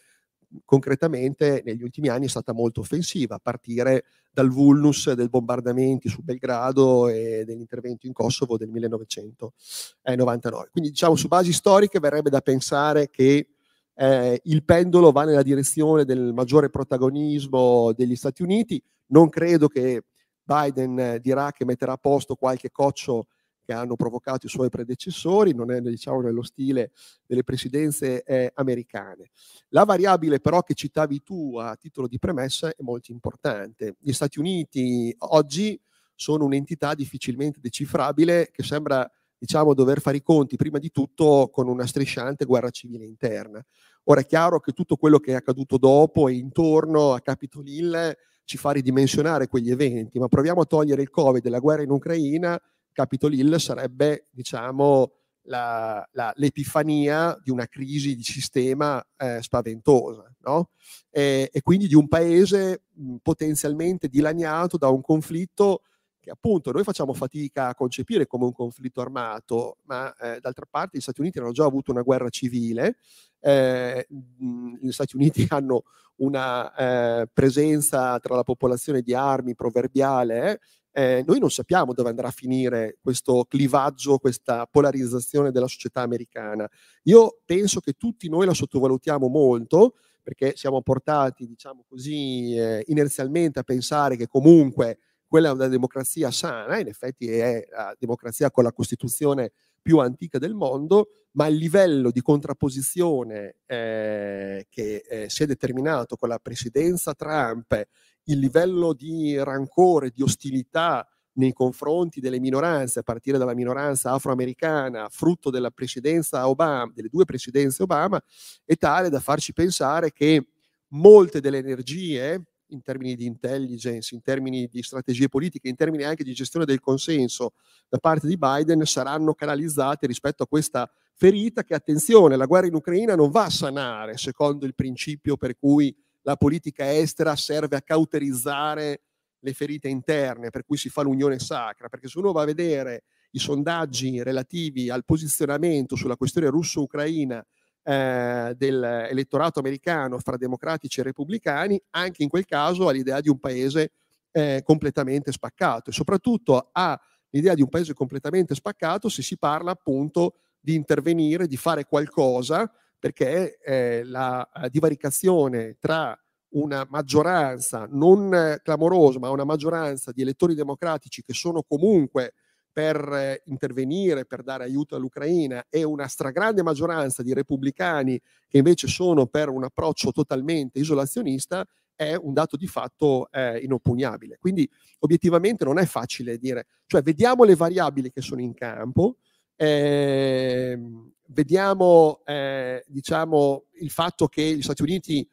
concretamente negli ultimi anni è stata molto offensiva, a partire dal vulnus dei bombardamenti su Belgrado e degli interventi in Kosovo del 1999. Quindi diciamo su basi storiche verrebbe da pensare che eh, il pendolo va nella direzione del maggiore protagonismo degli Stati Uniti. Non credo che Biden dirà che metterà a posto qualche coccio che hanno provocato i suoi predecessori, non è diciamo nello stile delle presidenze eh, americane. La variabile però che citavi tu a titolo di premessa è molto importante. Gli Stati Uniti oggi sono un'entità difficilmente decifrabile che sembra diciamo, dover fare i conti prima di tutto con una strisciante guerra civile interna. Ora è chiaro che tutto quello che è accaduto dopo e intorno a Capitol Hill ci fa ridimensionare quegli eventi, ma proviamo a togliere il Covid e la guerra in Ucraina, Capitol Hill sarebbe, diciamo, la, la, l'epifania di una crisi di sistema eh, spaventosa, no? e, e, quindi di un paese mh, potenzialmente dilaniato da un conflitto che appunto noi facciamo fatica a concepire come un conflitto armato, ma eh, d'altra parte gli Stati Uniti hanno già avuto una guerra civile, eh, gli Stati Uniti hanno una eh, presenza tra la popolazione di armi proverbiale, eh, noi non sappiamo dove andrà a finire questo clivaggio, questa polarizzazione della società americana. Io penso che tutti noi la sottovalutiamo molto perché siamo portati, diciamo così, eh, inerzialmente a pensare che comunque quella è una democrazia sana, in effetti è la democrazia con la Costituzione più antica del mondo, ma il livello di contrapposizione eh, che eh, si è determinato con la presidenza Trump, il livello di rancore, di ostilità nei confronti delle minoranze, a partire dalla minoranza afroamericana, frutto della presidenza Obama, delle due presidenze Obama, è tale da farci pensare che molte delle energie in termini di intelligence, in termini di strategie politiche, in termini anche di gestione del consenso da parte di Biden saranno canalizzate rispetto a questa ferita che, attenzione, la guerra in Ucraina non va a sanare secondo il principio per cui la politica estera serve a cauterizzare le ferite interne, per cui si fa l'unione sacra, perché se uno va a vedere i sondaggi relativi al posizionamento sulla questione russo-ucraina eh, dell'elettorato americano fra democratici e repubblicani, anche in quel caso ha l'idea di un paese eh, completamente spaccato. E soprattutto ha l'idea di un paese completamente spaccato se si parla appunto di intervenire, di fare qualcosa, perché eh, la divaricazione tra una maggioranza non clamorosa, ma una maggioranza di elettori democratici che sono comunque per eh, intervenire, per dare aiuto all'Ucraina e una stragrande maggioranza di repubblicani che invece sono per un approccio totalmente isolazionista, è un dato di fatto eh, inoppugnabile. Quindi obiettivamente non è facile dire, cioè vediamo le variabili che sono in campo, eh, vediamo eh, diciamo, il fatto che gli Stati Uniti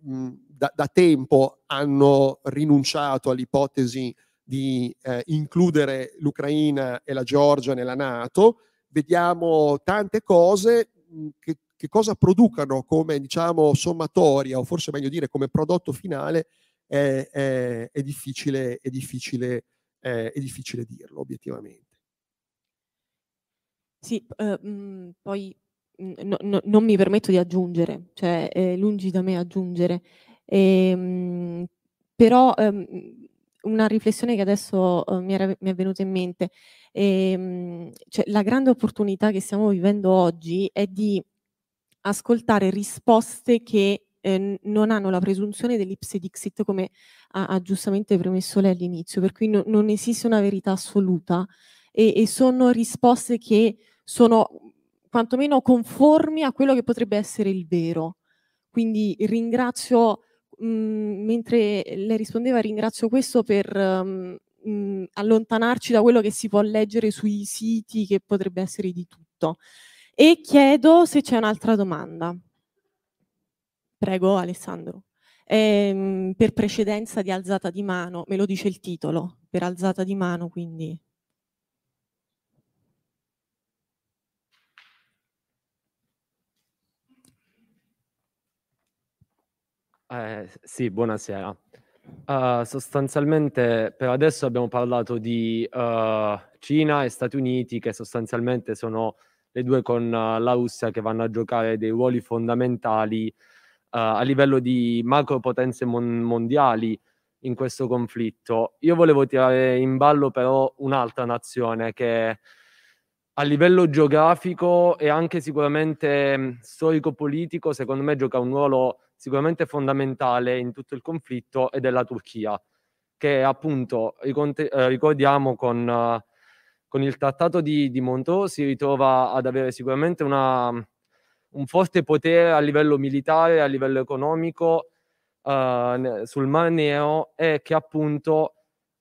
mh, da, da tempo hanno rinunciato all'ipotesi di eh, includere l'Ucraina e la Georgia nella Nato, vediamo tante cose mhmm, che, che cosa producano come diciamo sommatoria o forse meglio dire come prodotto finale è, è, è difficile, è, difficile, è difficile dirlo obiettivamente. Sì, eh, mh, poi mh, no, no, non mi permetto di aggiungere, cioè è lungi da me aggiungere, e, ehm, mh, però ehm, una riflessione che adesso uh, mi, era, mi, è venuta in mente. Ehm, cioè, la grande opportunità che stiamo vivendo oggi è di ascoltare risposte che eh, non hanno la presunzione dell'ipse dixit come ha, ha giustamente premesso lei all'inizio, per cui no, non esiste una verità assoluta e, e sono risposte che sono quantomeno conformi a quello che potrebbe essere il vero. Quindi ringrazio Mhmm, mentre lei rispondeva ringrazio questo per, mhmm, mhmm, allontanarci da quello che si può leggere sui siti che potrebbe essere di tutto. E chiedo se c'è un'altra domanda. Prego Alessandro. Ehm, per precedenza di alzata di mano, me lo dice il titolo, per alzata di mano quindi. Eh, sì, buonasera. Uh, sostanzialmente per adesso abbiamo parlato di uh, Cina e Stati Uniti che sostanzialmente sono le due con uh, la Russia che vanno a giocare dei ruoli fondamentali a livello di macropotenze mon- mondiali in questo conflitto. Io volevo tirare in ballo però un'altra nazione che a livello geografico e anche sicuramente storico-politico secondo me gioca un ruolo sicuramente fondamentale in tutto il conflitto ed è la Turchia, che appunto eh, ricordiamo con con il trattato di, di Montreux si ritrova ad avere sicuramente una, un forte potere a livello militare, a livello economico uh, sul Mar Nero e che appunto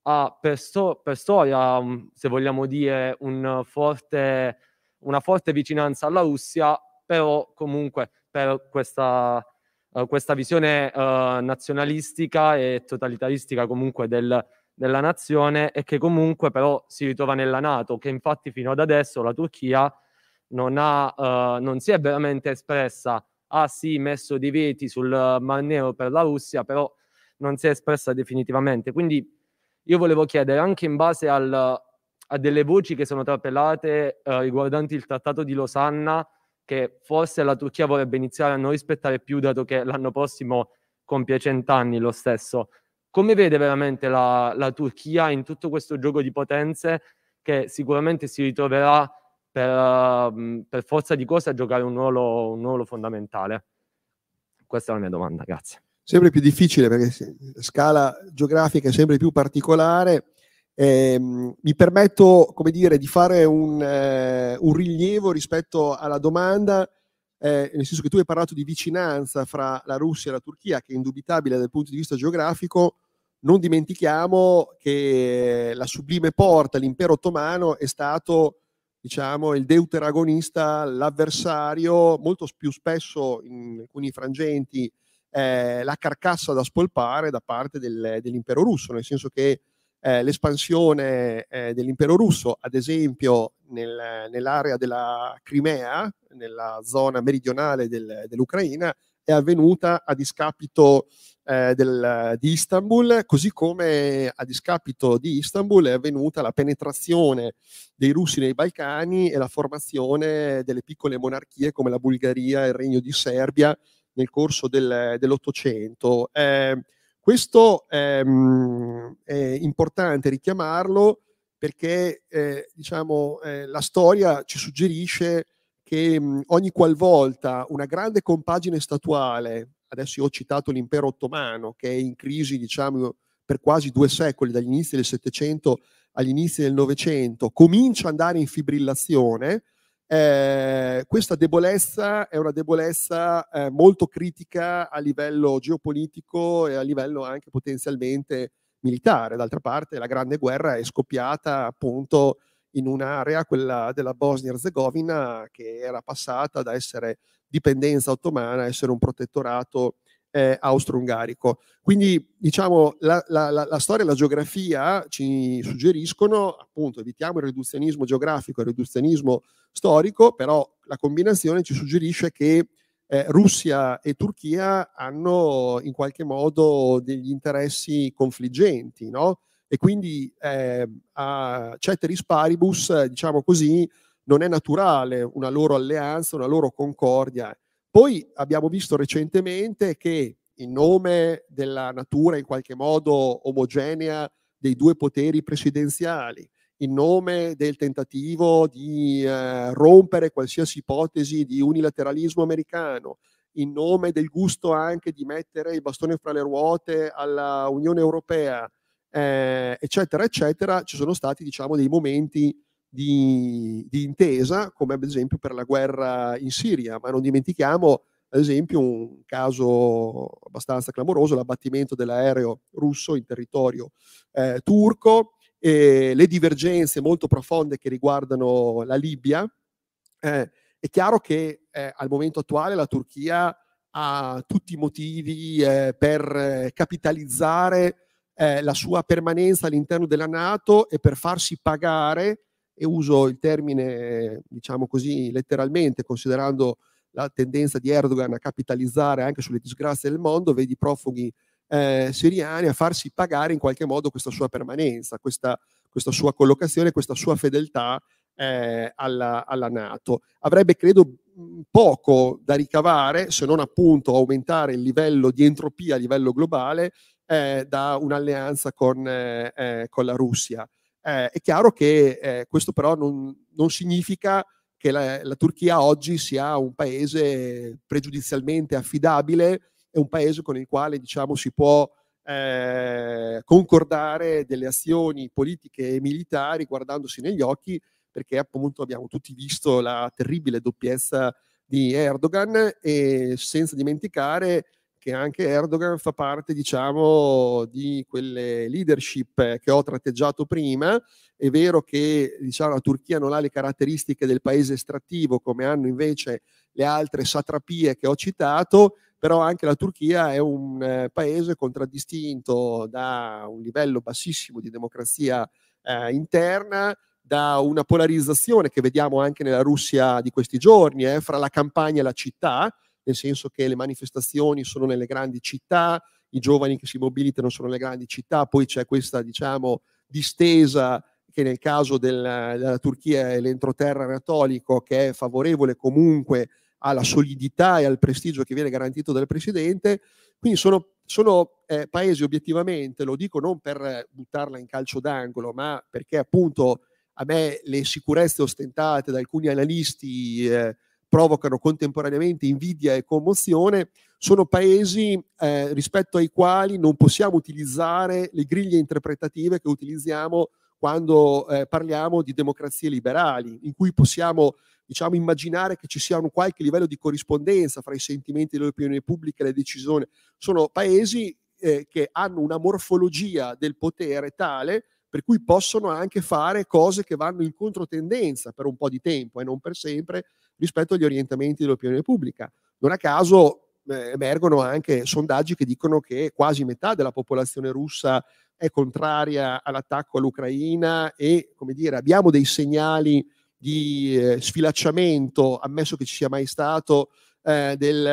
ha per, sto- per storia, se vogliamo dire, un forte, una forte vicinanza alla Russia, però comunque per questa, uh, questa visione uh, nazionalistica e totalitaristica comunque del, della nazione e che comunque però si ritrova nella Nato, che infatti fino ad adesso la Turchia non, ha, uh, non si è veramente espressa, ha sì messo dei veti sul Mar Nero per la Russia, però non si è espressa definitivamente. Quindi io volevo chiedere anche in base al, a delle voci che sono trapelate uh, riguardanti il Trattato di Losanna, che forse la Turchia vorrebbe iniziare a non rispettare più, dato che l'anno prossimo compie cent'anni lo stesso. Come vede veramente la, la Turchia in tutto questo gioco di potenze che sicuramente si ritroverà per, uh, per forza di cose a giocare un ruolo, un ruolo fondamentale? Questa è la mia domanda, grazie sempre più difficile perché la scala geografica è sempre più particolare. Eh, mi permetto, come dire, di fare un, eh, un rilievo rispetto alla domanda, eh, nel senso che tu hai parlato di vicinanza fra la Russia e la Turchia, che è indubitabile dal punto di vista geografico. Non dimentichiamo che la sublime porta, l'impero ottomano, è stato diciamo, il deuteragonista, l'avversario, molto più spesso in alcuni frangenti eh, la carcassa da spolpare da parte del, dell'impero russo, nel senso che eh, l'espansione eh, dell'impero russo, ad esempio nel, nell'area della Crimea, nella zona meridionale del, dell'Ucraina, è avvenuta a discapito eh, del, di Istanbul, così come a discapito di Istanbul è avvenuta la penetrazione dei russi nei Balcani e la formazione delle piccole monarchie come la Bulgaria e il Regno di Serbia nel corso del, dell'Ottocento. Eh, questo ehm, è importante richiamarlo perché eh, diciamo, eh, la storia ci suggerisce che mh, ogni qualvolta una grande compagine statuale, adesso io ho citato l'impero ottomano, che è in crisi diciamo, per quasi due secoli, dagli inizi del Settecento agli inizi del Novecento, comincia ad andare in fibrillazione, eh, questa debolezza è una debolezza eh, molto critica a livello geopolitico e a livello anche potenzialmente militare. D'altra parte la grande guerra è scoppiata appunto in un'area, quella della Bosnia-Herzegovina, che era passata da essere dipendenza ottomana a essere un protettorato eh, austro-ungarico. Quindi diciamo la, la, la, storia e la geografia ci suggeriscono, appunto, evitiamo il riduzionismo geografico e il riduzionismo storico, però la combinazione ci suggerisce che eh, Russia e Turchia hanno in qualche modo degli interessi confliggenti, no? E quindi eh, a ceteris paribus, diciamo così, non è naturale una loro alleanza, una loro concordia poi abbiamo visto recentemente che in nome della natura in qualche modo omogenea dei due poteri presidenziali, in nome del tentativo di eh, rompere qualsiasi ipotesi di unilateralismo americano, in nome del gusto anche di mettere il bastone fra le ruote alla Unione Europea, eh, eccetera, eccetera, ci sono stati diciamo dei momenti di, di, intesa, come ad esempio per la guerra in Siria, ma non dimentichiamo ad esempio un caso abbastanza clamoroso, l'abbattimento dell'aereo russo in territorio eh, turco, e le divergenze molto profonde che riguardano la Libia. Eh, è chiaro che eh, al momento attuale la Turchia ha tutti i motivi eh, per capitalizzare eh, la sua permanenza all'interno della Nato e per farsi pagare e uso il termine, diciamo così, letteralmente, considerando la tendenza di Erdogan a capitalizzare anche sulle disgrazie del mondo, vedi profughi eh, siriani a farsi pagare in qualche modo questa sua permanenza, questa, questa sua collocazione, questa sua fedeltà eh, alla, alla, Nato. Avrebbe, credo, poco da ricavare se non appunto aumentare il livello di entropia a livello globale eh, da un'alleanza con, eh, eh, con la Russia. Eh, è chiaro che eh, questo però non, non significa che la, la, Turchia oggi sia un paese pregiudizialmente affidabile, è un paese con il quale diciamo, si può eh, concordare delle azioni politiche e militari guardandosi negli occhi, perché appunto abbiamo tutti visto la terribile doppiezza di Erdogan e senza dimenticare che anche Erdogan fa parte, diciamo, di quelle leadership che ho tratteggiato prima. È vero che diciamo, la Turchia non ha le caratteristiche del paese estrattivo come hanno invece le altre satrapie che ho citato, però anche la Turchia è un eh, paese contraddistinto da un livello bassissimo di democrazia eh, interna, da una polarizzazione che vediamo anche nella Russia di questi giorni, eh, fra la campagna e la città, nel senso che le manifestazioni sono nelle grandi città, i giovani che si mobilitano sono nelle grandi città, poi c'è questa diciamo distesa che nel caso del, della Turchia è l'entroterra anatolico che è favorevole comunque alla solidità e al prestigio che viene garantito dal presidente. Quindi sono, sono eh, paesi obiettivamente, lo dico non per buttarla in calcio d'angolo, ma perché appunto a me le sicurezze ostentate da alcuni analisti eh, provocano contemporaneamente invidia e commozione, sono paesi eh, rispetto ai quali non possiamo utilizzare le griglie interpretative che utilizziamo quando eh, parliamo di democrazie liberali, in cui possiamo diciamo, immaginare che ci sia un qualche livello di corrispondenza fra i sentimenti dell'opinione pubblica e le decisioni. Sono paesi eh, che hanno una morfologia del potere tale per cui possono anche fare cose che vanno in controtendenza per un po' di tempo e non per sempre rispetto agli orientamenti dell'opinione pubblica. Non a caso eh, emergono anche sondaggi che dicono che quasi metà della popolazione russa è contraria all'attacco all'Ucraina e, come dire, abbiamo dei segnali di eh, sfilacciamento, ammesso che ci sia mai stato, eh, del,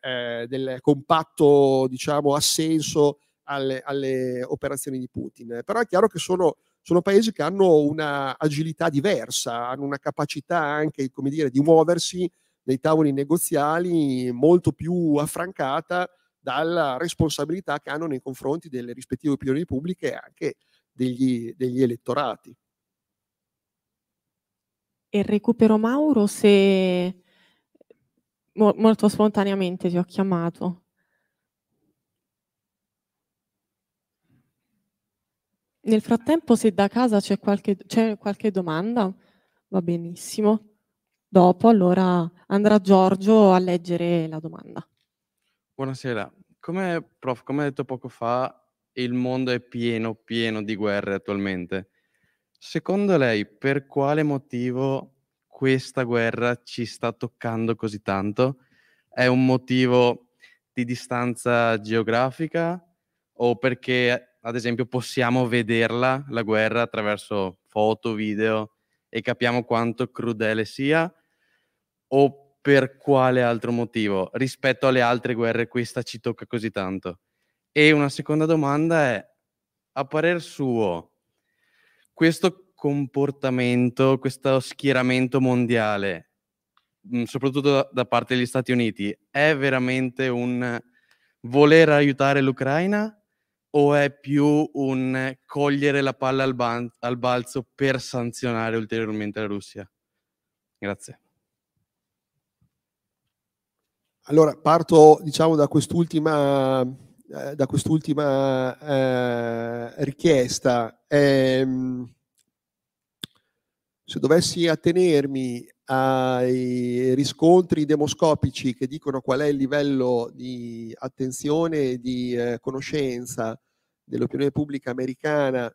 eh, del, compatto, diciamo, assenso alle, alle, operazioni di Putin. Però è chiaro che sono, sono paesi che hanno una agilità diversa, hanno una capacità anche, come dire, di muoversi nei tavoli negoziali molto più affrancata dalla responsabilità che hanno nei confronti delle rispettive opinioni pubbliche e anche degli, degli elettorati. E recupero Mauro se mo- molto spontaneamente ti ho chiamato. Nel frattempo, se da casa c'è qualche, c'è qualche domanda, va benissimo. Dopo, allora, andrà Giorgio a leggere la domanda. Buonasera. Come, prof, come detto poco fa, il mondo è pieno, pieno di guerre attualmente. Secondo lei, per quale motivo questa guerra ci sta toccando così tanto? È un motivo di distanza geografica o perché, ad esempio, possiamo vederla, la guerra, attraverso foto, video e capiamo quanto crudele sia? O per quale altro motivo? Rispetto alle altre guerre, questa ci tocca così tanto? E una seconda domanda è, a parer suo, questo comportamento, questo schieramento mondiale, soprattutto da parte degli Stati Uniti, è veramente un voler aiutare l'Ucraina o è più un cogliere la palla al, ban- al balzo per sanzionare ulteriormente la Russia? Grazie. Allora, parto diciamo da quest'ultima eh, da quest'ultima eh, richiesta. Ehm, se dovessi attenermi ai riscontri demoscopici che dicono qual è il livello di attenzione e di eh, conoscenza dell'opinione pubblica americana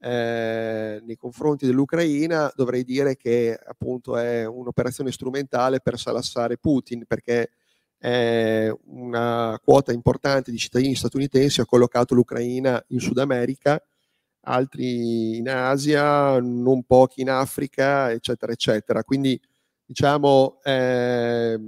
eh, nei confronti dell'Ucraina, dovrei dire che appunto è un'operazione strumentale per salassare Putin, perché eh, una quota importante di cittadini statunitensi ha collocato l'Ucraina in Sud America, altri in Asia, non pochi in Africa, eccetera, eccetera. Quindi, diciamo, eh,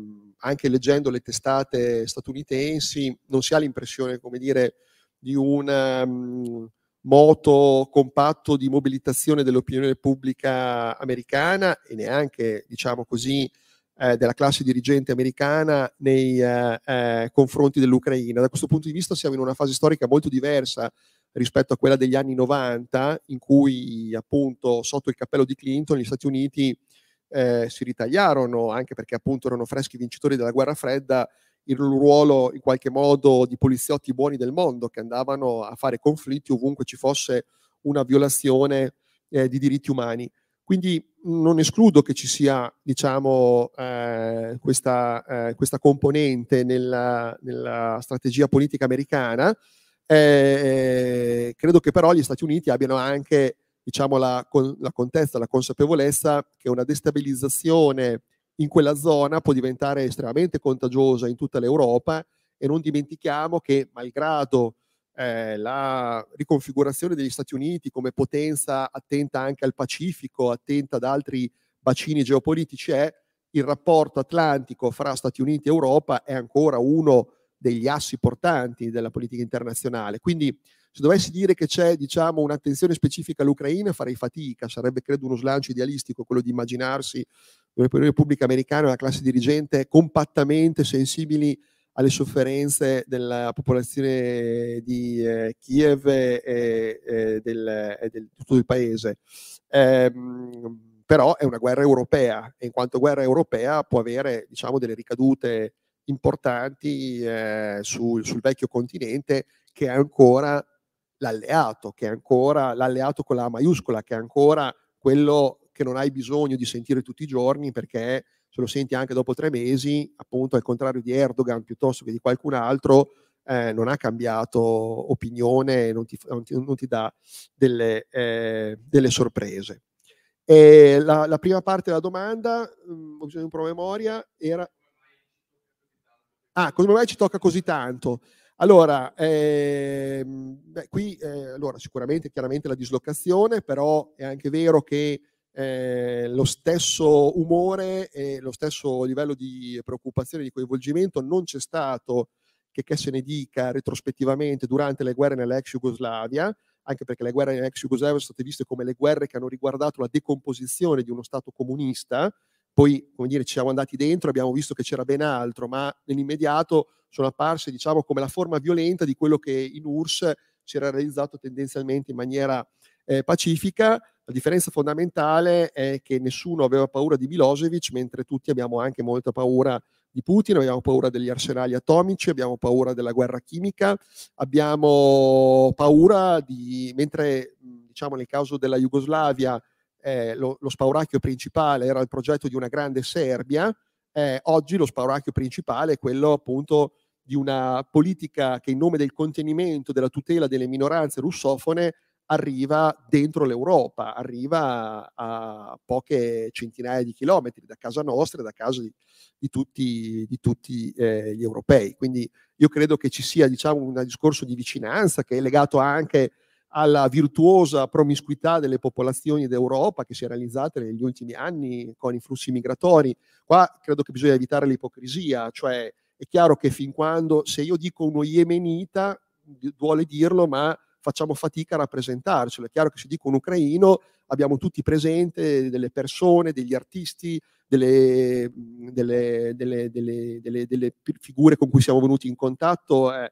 anche leggendo le testate statunitensi, non si ha l'impressione, come dire, di un um, moto compatto di mobilitazione dell'opinione pubblica americana e neanche, diciamo così, eh, della classe dirigente americana nei eh, eh, confronti dell'Ucraina. Da questo punto di vista siamo in una fase storica molto diversa rispetto a quella degli anni 90, in cui appunto sotto il cappello di Clinton gli Stati Uniti eh, si ritagliarono, anche perché appunto erano freschi vincitori della guerra fredda, il ruolo in qualche modo di poliziotti buoni del mondo che andavano a fare conflitti ovunque ci fosse una violazione eh, di diritti umani. Quindi non escludo che ci sia diciamo, eh, questa, eh, questa, componente nella, nella, strategia politica americana. Eh, credo che però gli Stati Uniti abbiano anche diciamo, la, la contezza, la consapevolezza che una destabilizzazione in quella zona può diventare estremamente contagiosa in tutta l'Europa e non dimentichiamo che malgrado eh, la riconfigurazione degli Stati Uniti come potenza attenta anche al Pacifico, attenta ad altri bacini geopolitici è il rapporto atlantico fra Stati Uniti e Europa è ancora uno degli assi portanti della politica internazionale. Quindi se dovessi dire che c'è diciamo, un'attenzione specifica all'Ucraina farei fatica, sarebbe credo uno slancio idealistico quello di immaginarsi una Repubblica Americana e una classe dirigente compattamente sensibili alle sofferenze della popolazione di eh, Kiev e, e, del, e del, tutto il paese. Eh, però è una guerra europea e in quanto guerra europea può avere diciamo, delle ricadute importanti eh, sul, sul vecchio continente che è ancora l'alleato, che è ancora l'alleato con la maiuscola, che è ancora quello che non hai bisogno di sentire tutti i giorni perché se lo senti anche dopo tre mesi, appunto al contrario di Erdogan piuttosto che di qualcun altro, eh, non ha cambiato opinione, non ti, non ti, non ti dà delle, eh, delle sorprese. La, la, prima parte della domanda, mh, mm, ho bisogno di un promemoria, era... Ah, come mai ci tocca così tanto? Allora, ehm, beh, qui eh, allora, sicuramente chiaramente la dislocazione, però è anche vero che eh, lo stesso umore e lo stesso livello di preoccupazione di coinvolgimento non c'è stato che, che se ne dica retrospettivamente durante le guerre nell'ex Jugoslavia, anche perché le guerre nell'ex Jugoslavia sono state viste come le guerre che hanno riguardato la decomposizione di uno Stato comunista, poi come dire, ci siamo andati dentro, abbiamo visto che c'era ben altro, ma nell'immediato sono apparse diciamo, come la forma violenta di quello che in URSS si era realizzato tendenzialmente in maniera eh, pacifica. La differenza fondamentale è che nessuno aveva paura di Milosevic, mentre tutti abbiamo anche molta paura di Putin, abbiamo paura degli arsenali atomici, abbiamo paura della guerra chimica, abbiamo paura di, mentre diciamo nel caso della Jugoslavia eh, lo, lo, spauracchio principale era il progetto di una grande Serbia, eh, oggi lo spauracchio principale è quello appunto di una politica che in nome del contenimento, della tutela delle minoranze russofone arriva dentro l'Europa, arriva a, poche centinaia di chilometri da casa nostra e da casa di, di tutti, di tutti eh, gli europei. Quindi io credo che ci sia diciamo, un discorso di vicinanza che è legato anche alla virtuosa promiscuità delle popolazioni d'Europa che si è realizzata negli ultimi anni con i flussi migratori. Qua credo che bisogna evitare l'ipocrisia, cioè è chiaro che fin quando se io dico uno yemenita vuole dirlo, ma facciamo fatica a rappresentarcelo. È chiaro che se dico un ucraino abbiamo tutti presente delle persone, degli artisti, delle, delle, delle, delle figure con cui siamo venuti in contatto. Eh,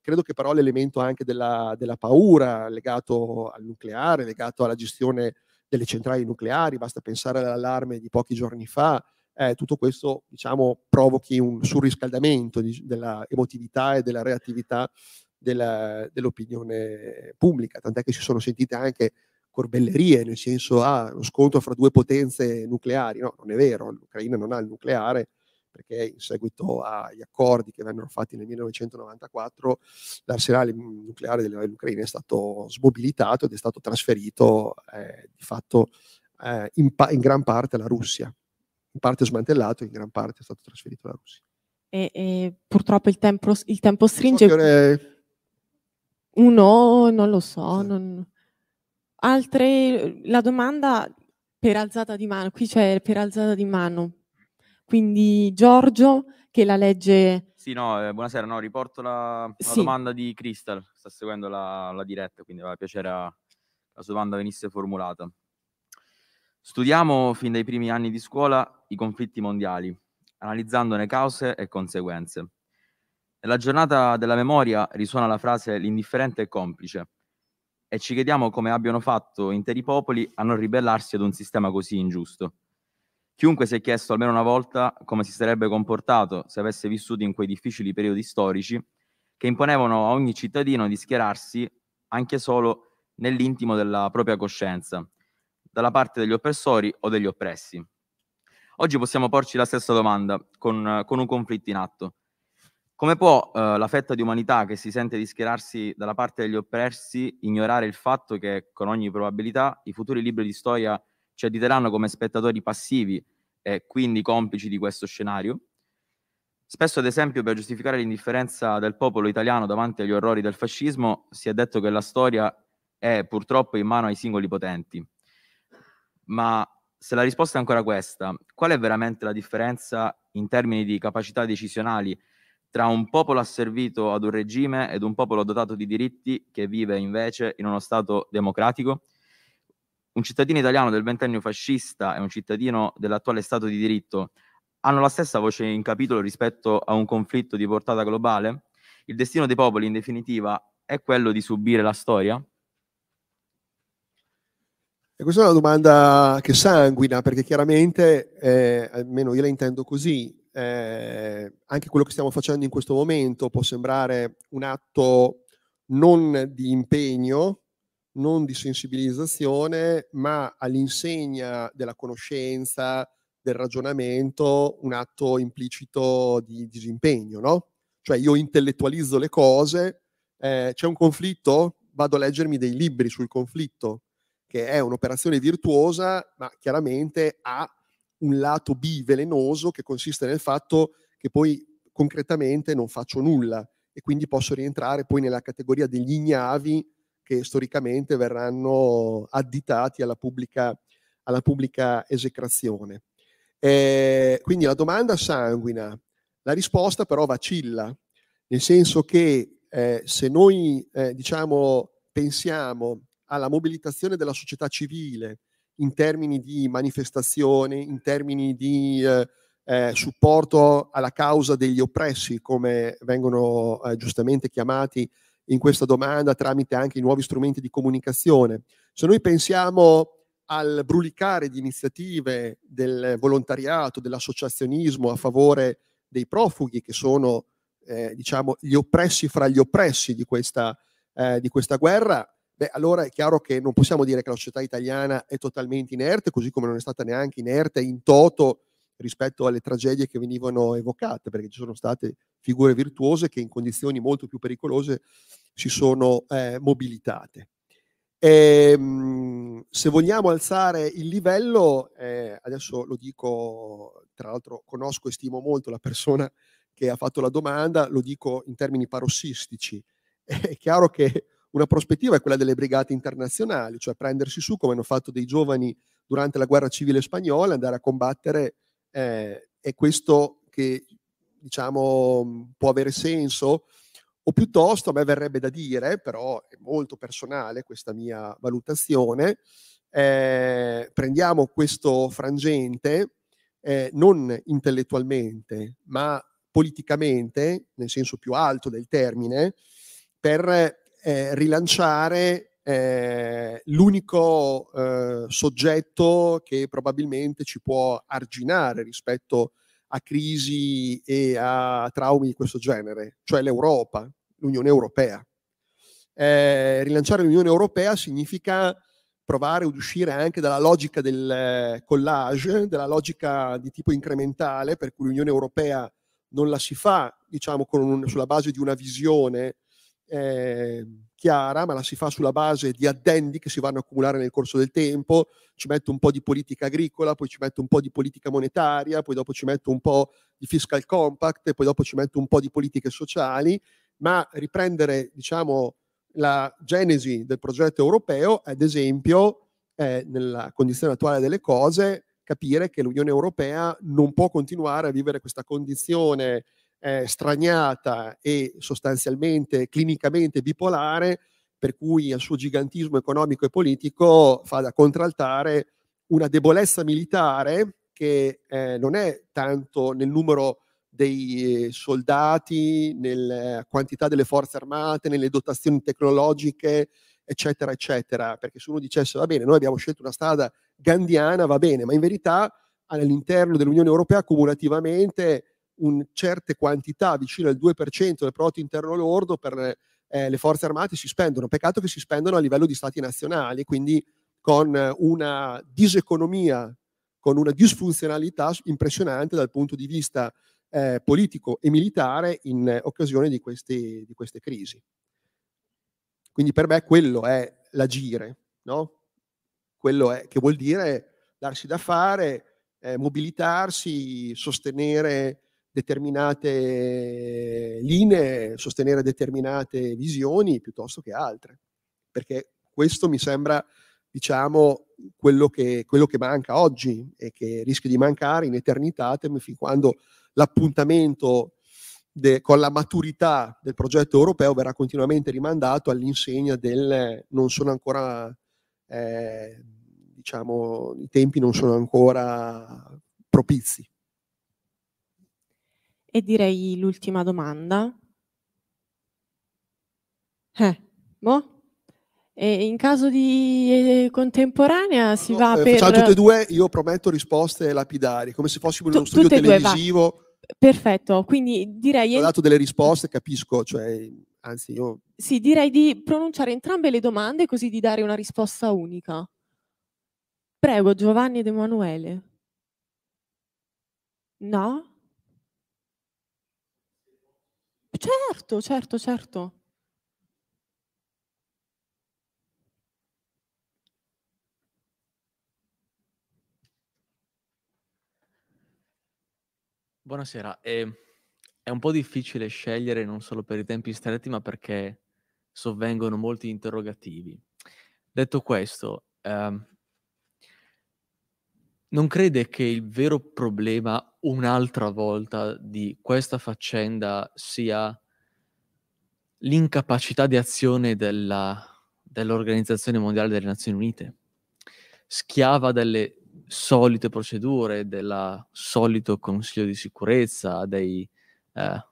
credo che però l'elemento anche della, della, paura legato al nucleare, legato alla gestione delle centrali nucleari, basta pensare all'allarme di pochi giorni fa, eh, tutto questo diciamo, provochi un surriscaldamento di, della emotività e della reattività della, dell'opinione pubblica, tant'è che si sono sentite anche corbellerie, nel senso, ah, lo scontro fra due potenze nucleari. No, non è vero, l'Ucraina non ha il nucleare, perché in seguito agli accordi che vennero fatti nel 1994 l'arsenale nucleare dell'Ucraina è stato smobilitato ed è stato trasferito eh, di fatto eh, in, pa- in, gran parte alla Russia, in parte smantellato, in gran parte è stato trasferito alla Russia. E, e purtroppo il tempo, il tempo stringe. So uno, non lo so. Sì. Non... Altre, la domanda per alzata di mano, qui c'è per alzata di mano. Quindi Giorgio che la legge... Sì, no, eh, buonasera, no, riporto la, la sì. domanda di Crystal, sta seguendo la, la diretta, quindi aveva piacere la sua domanda venisse formulata. Studiamo fin dai primi anni di scuola i conflitti mondiali, analizzandone cause e conseguenze. Nella giornata della memoria risuona la frase l'indifferente è complice e ci chiediamo come abbiano fatto interi popoli a non ribellarsi ad un sistema così ingiusto. Chiunque si è chiesto almeno una volta come si sarebbe comportato se avesse vissuto in quei difficili periodi storici che imponevano a ogni cittadino di schierarsi anche solo nell'intimo della propria coscienza, dalla parte degli oppressori o degli oppressi. Oggi possiamo porci la stessa domanda con, con un conflitto in atto. Come può eh, la fetta di umanità che si sente di schierarsi dalla parte degli oppressi ignorare il fatto che, con ogni probabilità, i futuri libri di storia ci additeranno come spettatori passivi e quindi complici di questo scenario? Spesso, ad esempio, per giustificare l'indifferenza del popolo italiano davanti agli orrori del fascismo, si è detto che la storia è purtroppo in mano ai singoli potenti. Ma se la risposta è ancora questa, qual è veramente la differenza in termini di capacità decisionali tra un popolo asservito ad un regime ed un popolo dotato di diritti che vive invece in uno Stato democratico? Un cittadino italiano del ventennio fascista e un cittadino dell'attuale Stato di diritto hanno la stessa voce in capitolo rispetto a un conflitto di portata globale? Il destino dei popoli, in definitiva, è quello di subire la storia? E questa è una domanda che sanguina, perché chiaramente, eh, almeno io la intendo così, eh, anche quello che stiamo facendo in questo momento può sembrare un atto non di impegno, non di sensibilizzazione, ma all'insegna della conoscenza, del ragionamento, un atto implicito di disimpegno, no? Cioè io intellettualizzo le cose, eh, c'è un conflitto, vado a leggermi dei libri sul conflitto, che è un'operazione virtuosa, ma chiaramente ha un lato B velenoso che consiste nel fatto che poi concretamente non faccio nulla e quindi posso rientrare poi nella categoria degli ignavi che storicamente verranno additati alla pubblica, alla pubblica esecrazione. Eh, quindi la domanda sanguina, la risposta però vacilla, nel senso che eh, se noi eh, diciamo, pensiamo alla mobilitazione della società civile in termini di manifestazione, in termini di eh, eh, supporto alla causa degli oppressi, come vengono eh, giustamente chiamati in questa domanda tramite anche i nuovi strumenti di comunicazione. Se noi pensiamo al brulicare di iniziative del volontariato, dell'associazionismo a favore dei profughi, che sono eh, diciamo, gli oppressi fra gli oppressi di questa, eh, di questa guerra, beh, allora è chiaro che non possiamo dire che la società italiana è totalmente inerte, così come non è stata neanche inerte in toto rispetto alle tragedie che venivano evocate, perché ci sono state figure virtuose che in condizioni molto più pericolose si sono eh, mobilitate. E, ehm, se vogliamo alzare il livello, eh, adesso lo dico, tra l'altro conosco e stimo molto la persona che ha fatto la domanda, lo dico in termini parossistici. È chiaro che una prospettiva è quella delle brigate internazionali, cioè prendersi su come hanno fatto dei giovani durante la guerra civile spagnola, andare a combattere, eh, è questo che diciamo può avere senso, o piuttosto a me verrebbe da dire, però è molto personale questa mia valutazione, eh, prendiamo questo frangente eh, non intellettualmente, ma politicamente, nel senso più alto del termine, per eh, rilanciare eh, l'unico eh, soggetto che probabilmente ci può arginare rispetto a crisi e a traumi di questo genere, cioè l'Europa, l'Unione Europea. Eh, rilanciare l'Unione Europea significa provare ad uscire anche dalla logica del collage, della logica di tipo incrementale, per cui l'Unione Europea non la si fa, diciamo, un, sulla base di una visione eh, chiara, ma la si fa sulla base di addendi che si vanno a accumulare nel corso del tempo, ci metto un po' di politica agricola, poi ci metto un po' di politica monetaria, poi dopo ci metto un po' di fiscal compact, poi dopo ci metto un po' di politiche sociali, ma riprendere diciamo, la genesi del progetto europeo, ad esempio, eh, nella condizione attuale delle cose, capire che l'Unione Europea non può continuare a vivere questa condizione eh, straniata e sostanzialmente clinicamente bipolare, per cui al suo gigantismo economico e politico fa da contraltare una debolezza militare che eh, non è tanto nel numero dei soldati, nella quantità delle forze armate, nelle dotazioni tecnologiche, eccetera, eccetera. Perché se uno dicesse, va bene, noi abbiamo scelto una strada gandiana, va bene, ma in verità all'interno dell'Unione Europea cumulativamente un certe quantità vicino al 2% del prodotto interno lordo per eh, le forze armate si spendono. Peccato che si spendono a livello di stati nazionali, quindi con una diseconomia, con una disfunzionalità impressionante dal punto di vista eh, politico e militare in occasione di, questi, di queste crisi. Quindi per me quello è l'agire, no? quello è, che vuol dire darsi da fare, eh, mobilitarsi, sostenere determinate linee, sostenere determinate visioni piuttosto che altre, perché questo mi sembra diciamo, quello che, quello che manca oggi e che rischia di mancare in eternità fin quando l'appuntamento de, con la maturità del progetto europeo verrà continuamente rimandato all'insegna del non sono ancora, eh, diciamo, i tempi non sono ancora propizi. E direi l'ultima domanda. Eh, boh? E in caso di eh, contemporanea si no, va eh, per... Facciamo tutte e due, io prometto risposte lapidari, come se fossimo in uno studio televisivo. Due, Perfetto, quindi direi... Ho dato delle risposte, capisco, cioè, anzi io... Sì, direi di pronunciare entrambe le domande così di dare una risposta unica. Prego, Giovanni ed Emanuele. No? Certo, certo, certo. Buonasera, ehm, è un po' difficile scegliere non solo per i tempi stretti, ma perché sovvengono molti interrogativi. Detto questo, ehm non crede che il vero problema, un'altra volta, di questa faccenda sia l'incapacità di azione della dell'Organizzazione Mondiale delle Nazioni Unite? Schiava delle solite procedure, del solito Consiglio di sicurezza, dei eh,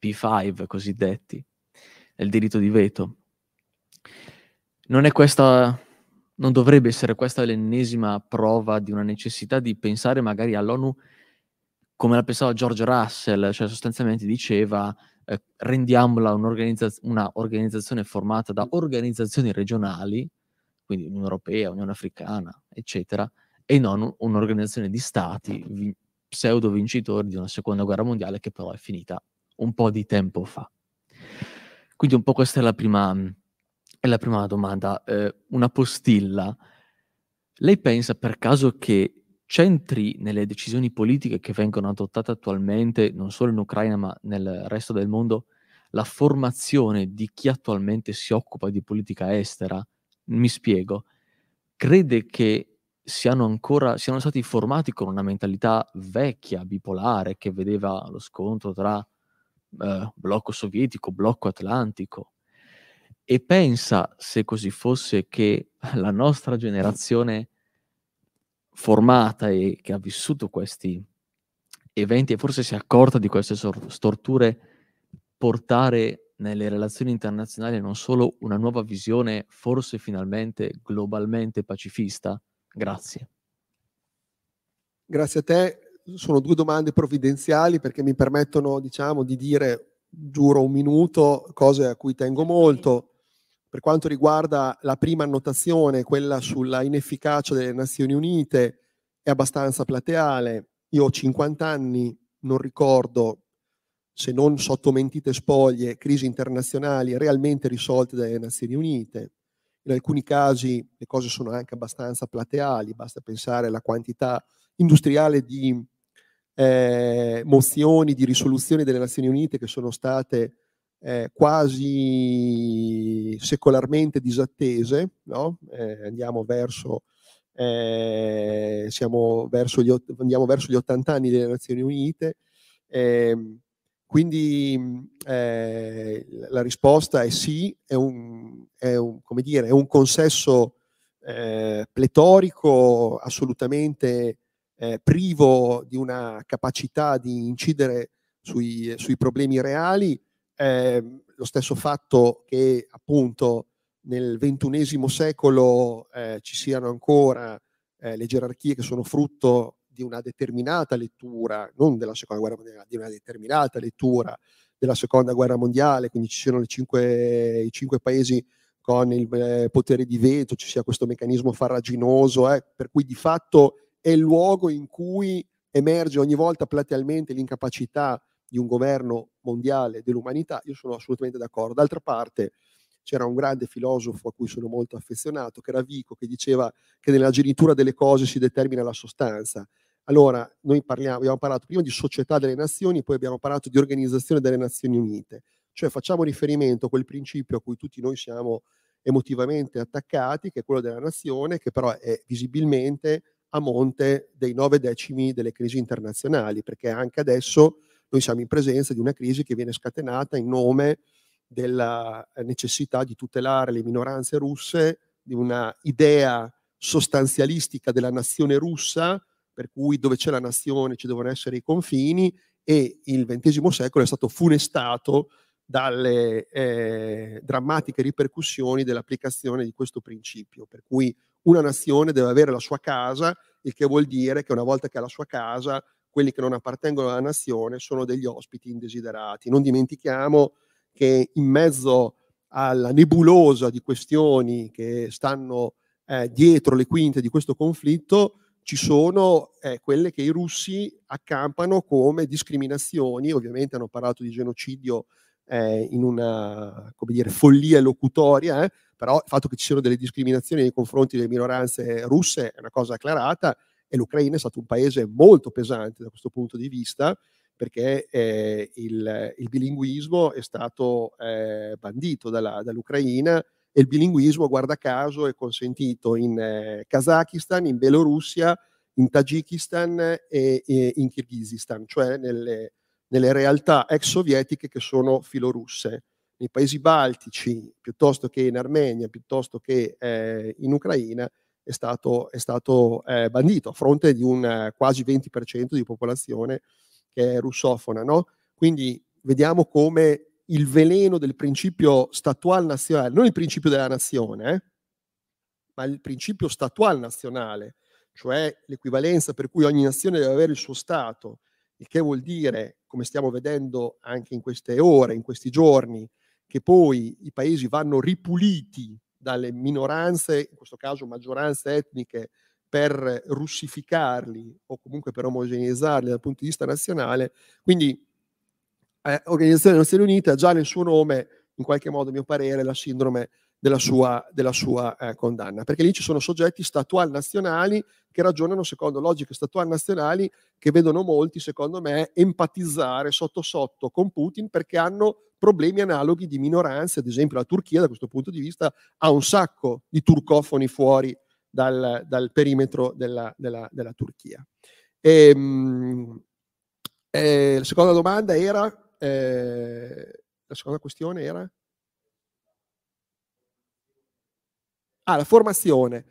P5 cosiddetti, del diritto di veto. Non è questa non dovrebbe essere questa l'ennesima prova di una necessità di pensare magari all'ONU come la pensava George Russell, cioè sostanzialmente diceva eh, rendiamola un'organizza- una organizzazione formata da organizzazioni regionali, quindi Unione Europea, Unione Africana, eccetera, e non un'organizzazione di stati vi- pseudo vincitori di una seconda guerra mondiale che però è finita un po' di tempo fa. Quindi un po' questa è la prima è la prima domanda. Eh, una postilla. Lei pensa per caso che c'entri nelle decisioni politiche che vengono adottate attualmente, non solo in Ucraina ma nel resto del mondo, la formazione di chi attualmente si occupa di politica estera? Mi spiego. Crede che siano ancora siano stati formati con una mentalità vecchia, bipolare, che vedeva lo scontro tra eh, blocco sovietico, blocco atlantico, e pensa, se così fosse, che la nostra generazione formata e che ha vissuto questi eventi e forse si è accorta di queste storture, portare nelle relazioni internazionali non solo una nuova visione, forse finalmente globalmente pacifista? Grazie. Grazie a te. Sono due domande provvidenziali perché mi permettono, diciamo, di dire, giuro un minuto, cose a cui tengo molto. Per quanto riguarda la prima annotazione, quella sulla inefficacia delle Nazioni Unite, è abbastanza plateale. Io ho 50 anni, non ricordo, se non sotto mentite spoglie, crisi internazionali realmente risolte dalle Nazioni Unite. In alcuni casi le cose sono anche abbastanza plateali, basta pensare alla quantità industriale di eh, mozioni di risoluzione delle Nazioni Unite che sono state eh, quasi secolarmente disattese, no? eh, andiamo, verso, eh, verso gli, andiamo verso gli 80 anni delle Nazioni Unite, ehm, quindi eh, la risposta è sì, è un, è un, dire, è un consesso eh, pletorico assolutamente eh, privo di una capacità di incidere sui, sui problemi reali, eh, lo stesso fatto che appunto nel ventunesimo secolo eh, ci siano ancora eh, le gerarchie che sono frutto di una determinata lettura, non della seconda guerra mondiale, di una determinata lettura della seconda guerra mondiale, quindi ci siano cinque, i cinque paesi con il eh, potere di veto, ci sia questo meccanismo farraginoso, eh, per cui di fatto è il luogo in cui emerge ogni volta platealmente l'incapacità di un governo mondiale dell'umanità, io sono assolutamente d'accordo. D'altra parte c'era un grande filosofo a cui sono molto affezionato, che era Vico, che diceva che nella genitura delle cose si determina la sostanza. Allora, noi parliamo, abbiamo parlato prima di società delle nazioni, poi abbiamo parlato di organizzazione delle Nazioni Unite, cioè facciamo riferimento a quel principio a cui tutti noi siamo emotivamente attaccati, che è quello della nazione, che però è visibilmente a monte dei nove decimi delle crisi internazionali, perché anche adesso noi siamo in presenza di una crisi che viene scatenata in nome della necessità di tutelare le minoranze russe, di una idea sostanzialistica della nazione russa, per cui dove c'è la nazione ci devono essere i confini, e il XX secolo è stato funestato dalle eh, drammatiche ripercussioni dell'applicazione di questo principio, per cui una nazione deve avere la sua casa, il che vuol dire che una volta che ha la sua casa, quelli che non appartengono alla nazione sono degli ospiti indesiderati. Non dimentichiamo che in mezzo alla nebulosa di questioni che stanno eh, dietro le quinte di questo conflitto ci sono eh, quelle che i russi accampano come discriminazioni, ovviamente hanno parlato di genocidio eh, in una dire, follia locutoria, eh, però il fatto che ci siano delle discriminazioni nei confronti delle minoranze russe è una cosa acclarata e l'Ucraina è stato un paese molto pesante da questo punto di vista perché eh, il, il, bilinguismo è stato eh, bandito dalla, dall'Ucraina e il bilinguismo, guarda caso, è consentito in eh, Kazakistan, in Bielorussia, in Tagikistan e, e in Kirghizistan, cioè nelle, nelle realtà ex sovietiche che sono filorusse. Nei paesi baltici, piuttosto che in Armenia, piuttosto che eh, in Ucraina, è stato, è stato eh, bandito a fronte di un eh, quasi 20% di popolazione che è russofona. No? Quindi vediamo come il veleno del principio statual nazionale, non il principio della nazione, eh, ma il principio statual nazionale, cioè l'equivalenza per cui ogni nazione deve avere il suo Stato, il che vuol dire, come stiamo vedendo anche in queste ore, in questi giorni, che poi i paesi vanno ripuliti dalle minoranze, in questo caso maggioranze etniche, per russificarli o comunque per omogeneizzarli dal punto di vista nazionale. Quindi eh, Organizzazione delle Nazioni Unite ha già nel suo nome, in qualche modo, a mio parere, la sindrome della sua, della sua eh, condanna, perché lì ci sono soggetti statuali nazionali che ragionano secondo logiche statuali nazionali che vedono molti, secondo me, empatizzare sotto sotto con Putin perché hanno problemi analoghi di minoranze, ad esempio la Turchia da questo punto di vista ha un sacco di turcofoni fuori dal, dal perimetro della, della, della Turchia. E, ehm, eh, la seconda domanda era, eh, la seconda questione era? Ah, la formazione.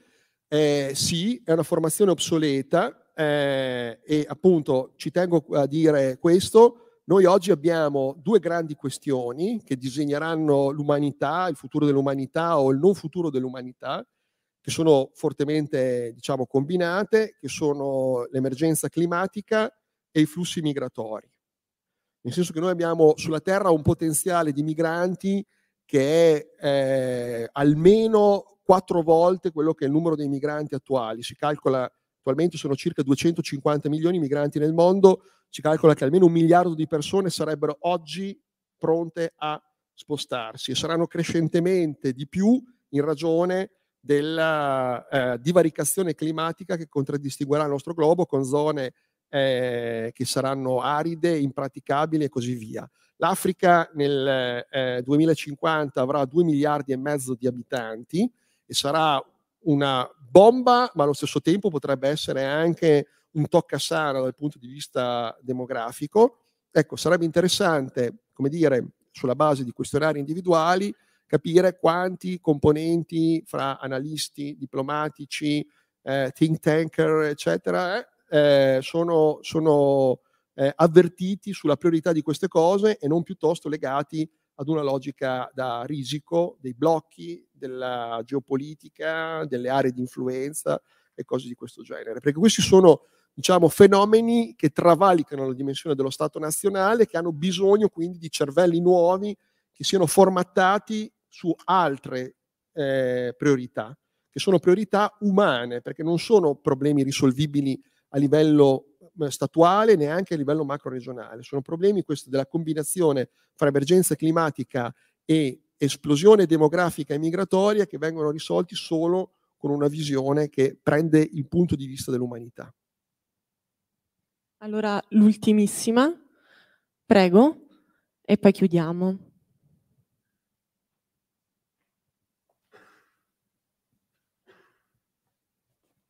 Eh, sì, è una formazione obsoleta eh, e appunto ci tengo a dire questo. Noi oggi abbiamo due grandi questioni che disegneranno l'umanità, il futuro dell'umanità o il non futuro dell'umanità che sono fortemente diciamo, combinate, che sono l'emergenza climatica e i flussi migratori. Nel senso che noi abbiamo sulla Terra un potenziale di migranti che è eh, almeno quattro volte quello che è il numero dei migranti attuali. Si calcola, attualmente sono circa 250 milioni di migranti nel mondo, si calcola che almeno un miliardo di persone sarebbero oggi pronte a spostarsi e saranno crescentemente di più in ragione della eh, divaricazione climatica che contraddistinguerà il nostro globo con zone eh, che saranno aride, impraticabili e così via. L'Africa nel eh, 2050 avrà 2 miliardi e mezzo di abitanti e sarà una bomba, ma allo stesso tempo potrebbe essere anche un toccasana dal punto di vista demografico. Ecco, sarebbe interessante, come dire, sulla base di questionari individuali, capire quanti componenti fra analisti, diplomatici, eh, think tanker, eccetera, eh, sono, sono eh, avvertiti sulla priorità di queste cose e non piuttosto legati ad una logica da risico dei blocchi, della geopolitica, delle aree di influenza e cose di questo genere. Perché questi sono diciamo, fenomeni che travalicano la dimensione dello Stato nazionale, che hanno bisogno quindi di cervelli nuovi che siano formattati su altre eh, priorità, che sono priorità umane, perché non sono problemi risolvibili a livello statuale neanche a livello macro regionale, sono problemi questi della combinazione fra emergenza climatica e esplosione demografica e migratoria che vengono risolti solo con una visione che prende il punto di vista dell'umanità. Allora, l'ultimissima, prego, e poi chiudiamo.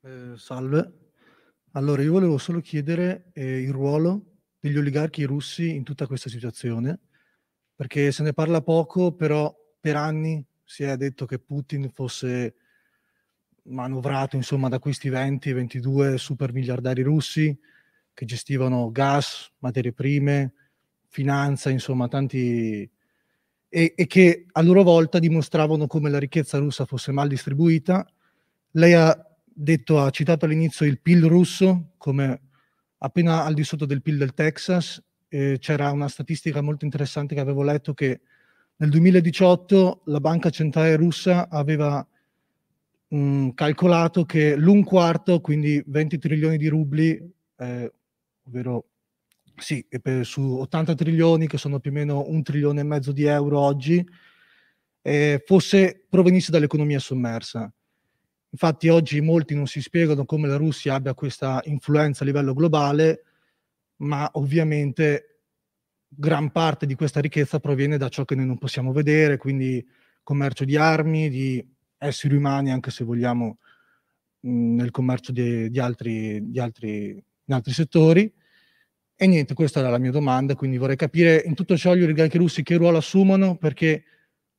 Eh, salve. Allora, io volevo solo chiedere eh, il ruolo degli oligarchi russi in tutta questa situazione, perché se ne parla poco, però per anni si è detto che Putin fosse manovrato insomma da questi 20-22 super miliardari russi che gestivano gas, materie prime, finanza, insomma tanti... E, e, che a loro volta dimostravano come la ricchezza russa fosse mal distribuita. Lei ha detto, ha citato all'inizio il PIL russo come appena al di sotto del PIL del Texas. Eh, c'era una statistica molto interessante che avevo letto che nel 2018 la banca centrale russa aveva mh, calcolato che l'un quarto, quindi 20 trilioni di rubli, eh, ovvero sì, per, su 80 trilioni, che sono più o meno un trilione e mezzo di euro oggi, eh, fosse provenisse dall'economia sommersa. Infatti oggi molti non si spiegano come la Russia abbia questa influenza a livello globale, ma ovviamente gran parte di questa ricchezza proviene da ciò che noi non possiamo vedere, quindi commercio di armi, di esseri umani, anche se vogliamo nel commercio di, di, altri, di, altri, altri settori. E niente, questa era la mia domanda, quindi vorrei capire in tutto ciò gli oligarchi russi che ruolo assumono, perché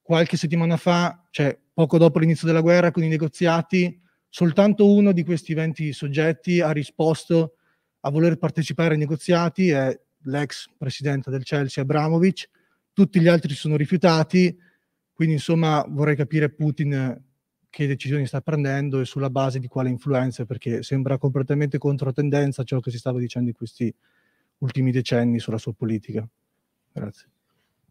qualche settimana fa, cioè poco dopo l'inizio della guerra, con i negoziati, soltanto uno di questi 20 soggetti ha risposto a voler partecipare ai negoziati, è l'ex presidente del Chelsea Abramovic, tutti gli altri sono rifiutati, quindi insomma vorrei capire Putin che decisioni sta prendendo e sulla base di quale influenza, perché sembra completamente controtendenza ciò che si stava dicendo in questi ultimi decenni sulla sua politica. Grazie.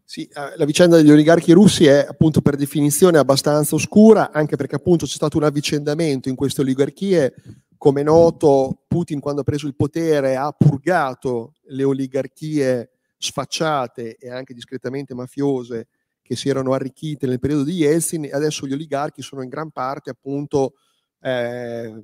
Sì, eh, la vicenda degli oligarchi russi è appunto per definizione abbastanza oscura, anche perché appunto c'è stato un avvicendamento in queste oligarchie. Come è noto, Putin quando ha preso il potere ha purgato le oligarchie sfacciate e anche discretamente mafiose che si erano arricchite nel periodo di Yeltsin e adesso gli oligarchi sono in gran parte appunto eh,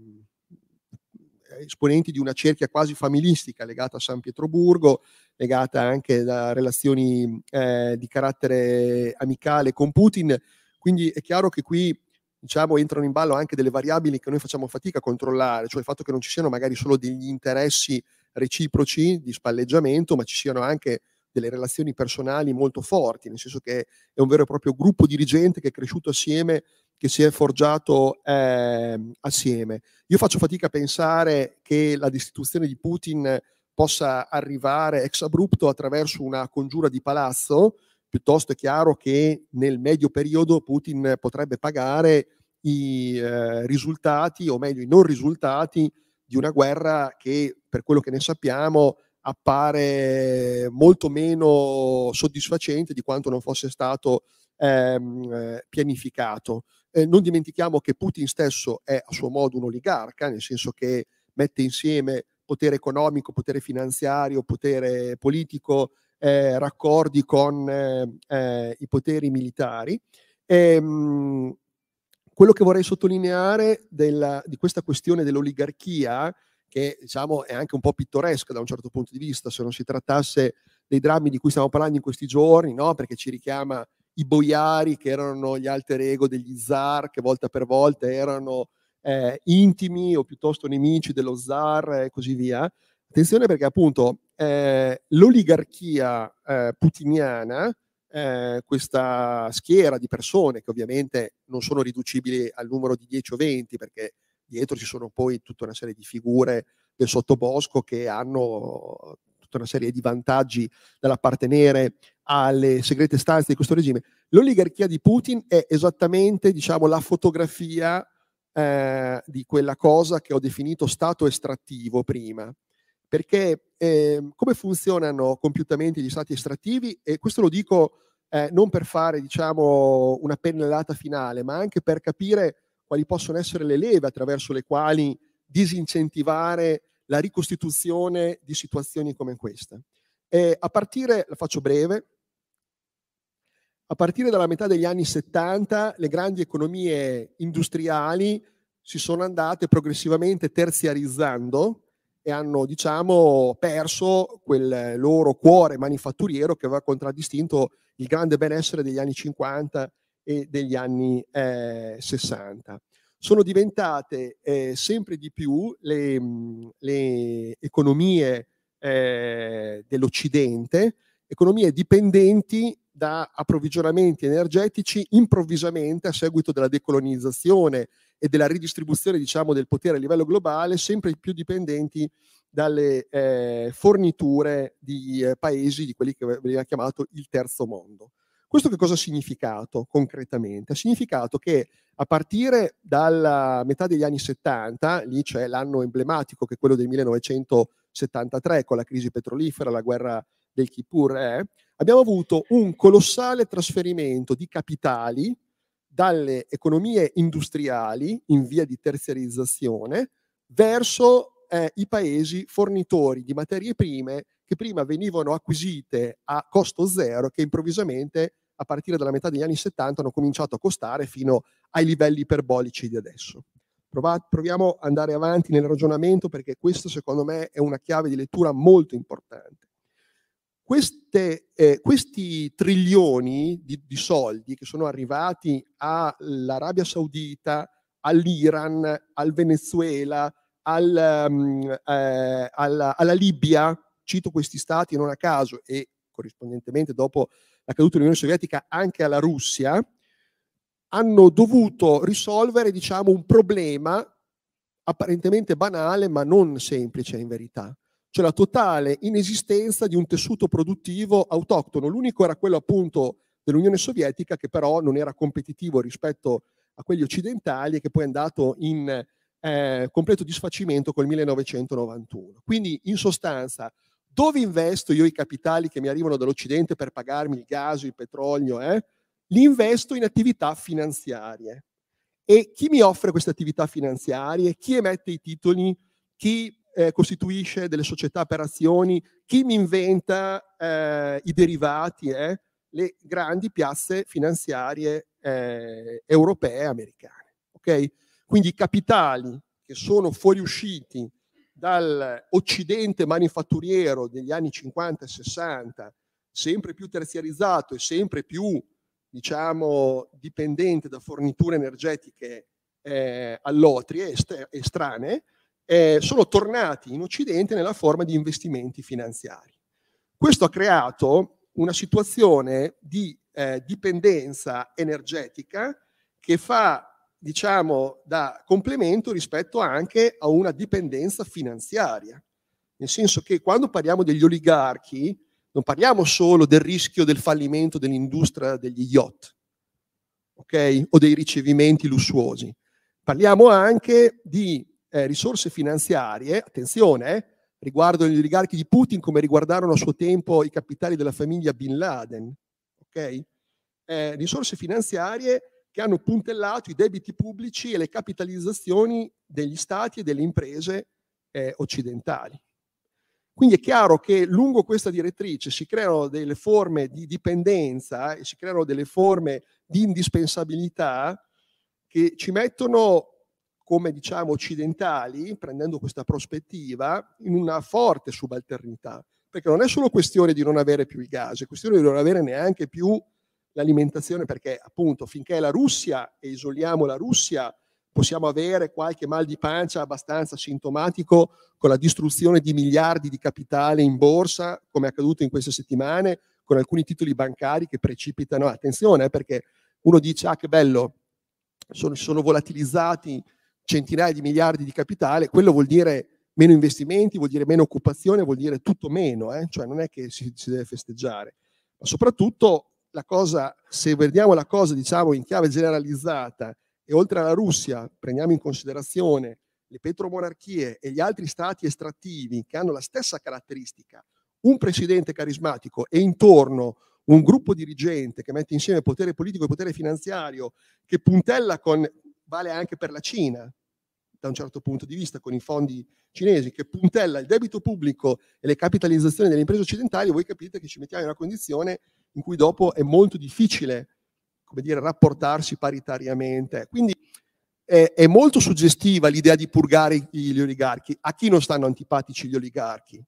esponenti di una cerchia quasi familistica legata a San Pietroburgo, legata anche da relazioni eh, di carattere amicale con Putin. Quindi è chiaro che qui diciamo, entrano in ballo anche delle variabili che noi facciamo fatica a controllare, cioè il fatto che non ci siano magari solo degli interessi reciproci di spalleggiamento, ma ci siano anche delle relazioni personali molto forti, nel senso che è un vero e proprio gruppo dirigente che è cresciuto assieme che si è forgiato eh, assieme. Io faccio fatica a pensare che la destituzione di Putin possa arrivare ex abrupto attraverso una congiura di palazzo, piuttosto è chiaro che nel medio periodo Putin potrebbe pagare i eh, risultati, o meglio i non risultati, di una guerra che, per quello che ne sappiamo, appare molto meno soddisfacente di quanto non fosse stato ehm, eh, pianificato. Eh, non dimentichiamo che Putin stesso è a suo modo un oligarca, nel senso che mette insieme potere economico, potere finanziario, potere politico, eh, raccordi con eh, eh i poteri militari. E, ehm, mh, quello che vorrei sottolineare della, di questa questione dell'oligarchia, che diciamo, è anche un po' pittoresca da un certo punto di vista, se non si trattasse dei drammi di cui stiamo parlando in questi giorni, no? perché ci richiama i boiari che erano gli alter ego degli zar, che volta per volta erano eh, intimi o piuttosto nemici dello zar e così via. Attenzione perché appunto eh, l'oligarchia eh, putiniana, eh, questa schiera di persone che ovviamente non sono riducibili al numero di 10 o 20 perché dietro ci sono poi tutta una serie di figure del sottobosco che hanno tutta una serie di vantaggi dall'appartenere alle segrete stanze di questo regime. L'oligarchia di Putin è esattamente diciamo, la fotografia eh, di quella cosa che ho definito stato estrattivo prima. Perché eh, come funzionano compiutamente gli stati estrattivi? E questo lo dico eh, non per fare diciamo, una pennellata finale, ma anche per capire quali possono essere le leve attraverso le quali disincentivare la ricostituzione di situazioni come questa. E a partire, la faccio breve, a partire dalla metà degli anni 70 le grandi economie industriali si sono andate progressivamente terziarizzando e hanno diciamo, perso quel loro cuore manifatturiero che aveva contraddistinto il grande benessere degli anni 50 e degli anni eh, 60. Sono diventate eh, sempre di più le, le economie eh, dell'Occidente, economie dipendenti da approvvigionamenti energetici improvvisamente a seguito della decolonizzazione e della ridistribuzione diciamo, del potere a livello globale, sempre più dipendenti dalle eh, forniture di eh, paesi di quelli che veniva chiamato il terzo mondo. Questo che cosa ha significato concretamente? Ha significato che a partire dalla metà degli anni 70, lì c'è l'anno emblematico che è quello del 1973 con la crisi petrolifera, la guerra del Kippur, eh, abbiamo avuto un colossale trasferimento di capitali dalle economie industriali in via di terziarizzazione verso eh, i paesi fornitori di materie prime che prima venivano acquisite a costo zero che improvvisamente a partire dalla metà degli anni 70 hanno cominciato a costare fino ai livelli iperbolici di adesso. proviamo ad andare avanti nel ragionamento perché questo secondo me è una chiave di lettura molto importante. Queste, eh, questi trilioni di, di, soldi che sono arrivati all'Arabia Saudita, all'Iran, al Venezuela, al, um, eh, alla, alla, Libia, cito questi stati non a caso e corrispondentemente dopo la caduta dell'Unione Sovietica anche alla Russia, hanno dovuto risolvere diciamo, un problema apparentemente banale ma non semplice in verità cioè la totale inesistenza di un tessuto produttivo autoctono. L'unico era quello appunto dell'Unione Sovietica che però non era competitivo rispetto a quelli occidentali e che poi è andato in eh, completo disfacimento col 1991. Quindi in sostanza dove investo io i capitali che mi arrivano dall'Occidente per pagarmi il gas, il petrolio? Eh? Li investo in attività finanziarie. E chi mi offre queste attività finanziarie? Chi emette i titoli? Chi eh, costituisce delle società per azioni, chi mi inventa eh, i derivati, eh? le grandi piazze finanziarie eh, europee e americane. Okay? Quindi i capitali che sono fuoriusciti dall'occidente manifatturiero degli anni 50 e 60, sempre più terziarizzato e sempre più diciamo, dipendente da forniture energetiche eh, all'otrie estranee, eh, sono tornati in Occidente nella forma di investimenti finanziari. Questo ha creato una situazione di eh, dipendenza energetica che fa diciamo da complemento rispetto anche a una dipendenza finanziaria. Nel senso che quando parliamo degli oligarchi non parliamo solo del rischio del fallimento dell'industria degli yacht, ok? O dei ricevimenti lussuosi. Parliamo anche di eh, risorse finanziarie, attenzione, eh, riguardo gli oligarchi di Putin come riguardarono a suo tempo i capitali della famiglia Bin Laden, ok? Eh, risorse finanziarie che hanno puntellato i debiti pubblici e le capitalizzazioni degli stati e delle imprese eh, occidentali. Quindi è chiaro che lungo questa direttrice si creano delle forme di dipendenza e si creano delle forme di indispensabilità che ci mettono come diciamo occidentali, prendendo questa prospettiva, in una forte subalternità, perché non è solo questione di non avere più il gas, è questione di non avere neanche più l'alimentazione, perché appunto finché la Russia, e isoliamo la Russia, possiamo avere qualche mal di pancia abbastanza sintomatico con la distruzione di miliardi di capitale in borsa, come è accaduto in queste settimane, con alcuni titoli bancari che precipitano. Attenzione, eh, perché uno dice, ah che bello, sono, sono volatilizzati centinaia di miliardi di capitale, quello vuol dire meno investimenti, vuol dire meno occupazione, vuol dire tutto meno, eh? cioè non è che si, si, deve festeggiare, ma soprattutto la cosa, se vediamo la cosa diciamo in chiave generalizzata e oltre alla Russia prendiamo in considerazione le petromonarchie e gli altri stati estrattivi che hanno la stessa caratteristica, un presidente carismatico e intorno un gruppo dirigente che mette insieme potere politico e potere finanziario, che puntella con, vale anche per la Cina, da un certo punto di vista, con i fondi cinesi, che puntella il debito pubblico e le capitalizzazioni delle imprese occidentali, voi capite che ci mettiamo in una condizione in cui dopo è molto difficile, come dire, rapportarsi paritariamente. Quindi è, è molto suggestiva l'idea di purgare gli oligarchi. A chi non stanno antipatici gli oligarchi?